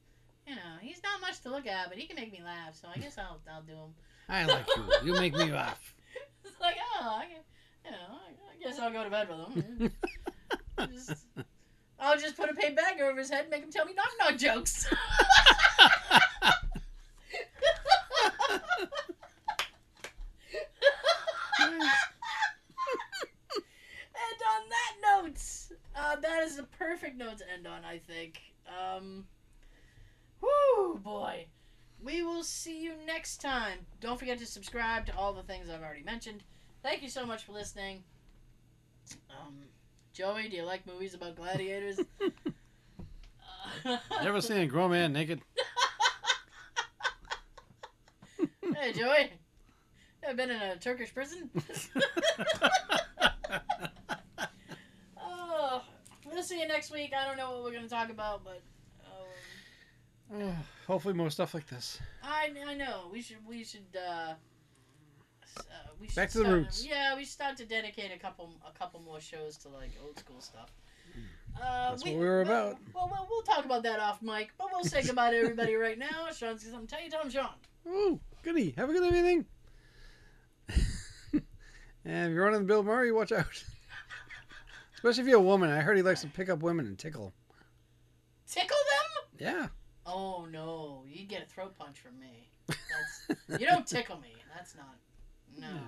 you know he's not much to look at, but he can make me laugh. So I guess I'll I'll do him.
I like you. You make me laugh. <laughs>
It's like, oh, I can, you know, I, guess I'll go to bed with him. <laughs> Just- I'll just put a paint bag over his head and make him tell me knock knock jokes. <laughs> and on that note, uh, that is a perfect note to end on, I think. Um, whoo, boy. We will see you next time. Don't forget to subscribe to all the things I've already mentioned. Thank you so much for listening. Um, Joey, do you like movies about gladiators? Uh, <laughs> <laughs>
Never seen a grown man naked?
hey, Joey. Ever been in a Turkish prison? <laughs> oh, we'll see you next week. I don't know what we're going to talk about, but um,
Oh, <sighs> hopefully more stuff like this.
I, I know we should we should uh, uh we should
Back to the roots.
Yeah, we should start to dedicate a couple a couple more shows to like old school stuff. Uh,
Hmm. That's what we were about.
Well, well, we'll talk about that off mic, but we'll say goodbye to everybody right now. <laughs> Sean's got something to tell you. Tell him, Sean.
Oh, goody. Have a good evening. <laughs> and if you're running the Bill Murray, watch out. <laughs> Especially if you're a woman. I heard he likes to pick up women and tickle.
Tickle them?
Yeah.
Oh no, you get a throat punch from me. That's you don't <laughs> tickle me. That's not. No.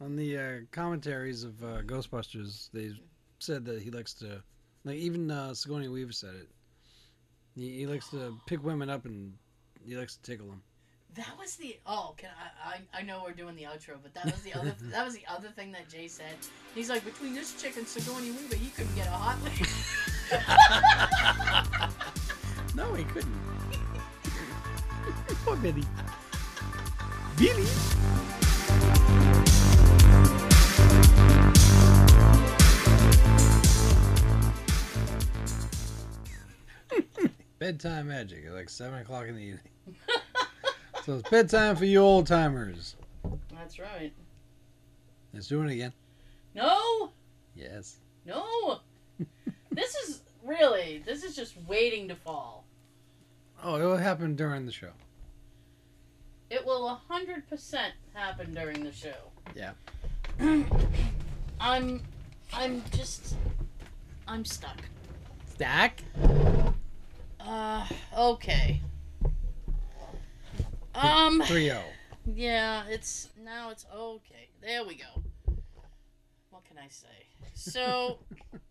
On the uh, commentaries of uh, Ghostbusters, they said that he likes to, like even uh, Sigourney Weaver said it. He, he likes to <gasps> pick women up and he likes to tickle them.
That was the oh, can I, I I know we're doing the outro, but that was the other <laughs> that was the other thing that Jay said. He's like between this chick and Sigourney Weaver, he couldn't get a hot lick. <laughs>
No, he couldn't. <laughs> Poor Billy. Billy. Bedtime magic at like 7 o'clock in the evening. So it's bedtime for you old timers.
That's right.
Let's do it again.
No,
Yes.
no. this is really this is just waiting to fall.
Oh, it will happen during the show.
It will a hundred percent happen during the show.
Yeah. <clears throat>
I'm I'm just I'm stuck.
Stack?
Uh okay. Um <laughs>
3 0.
yeah, it's now it's okay. There we go. What can I say? So <laughs>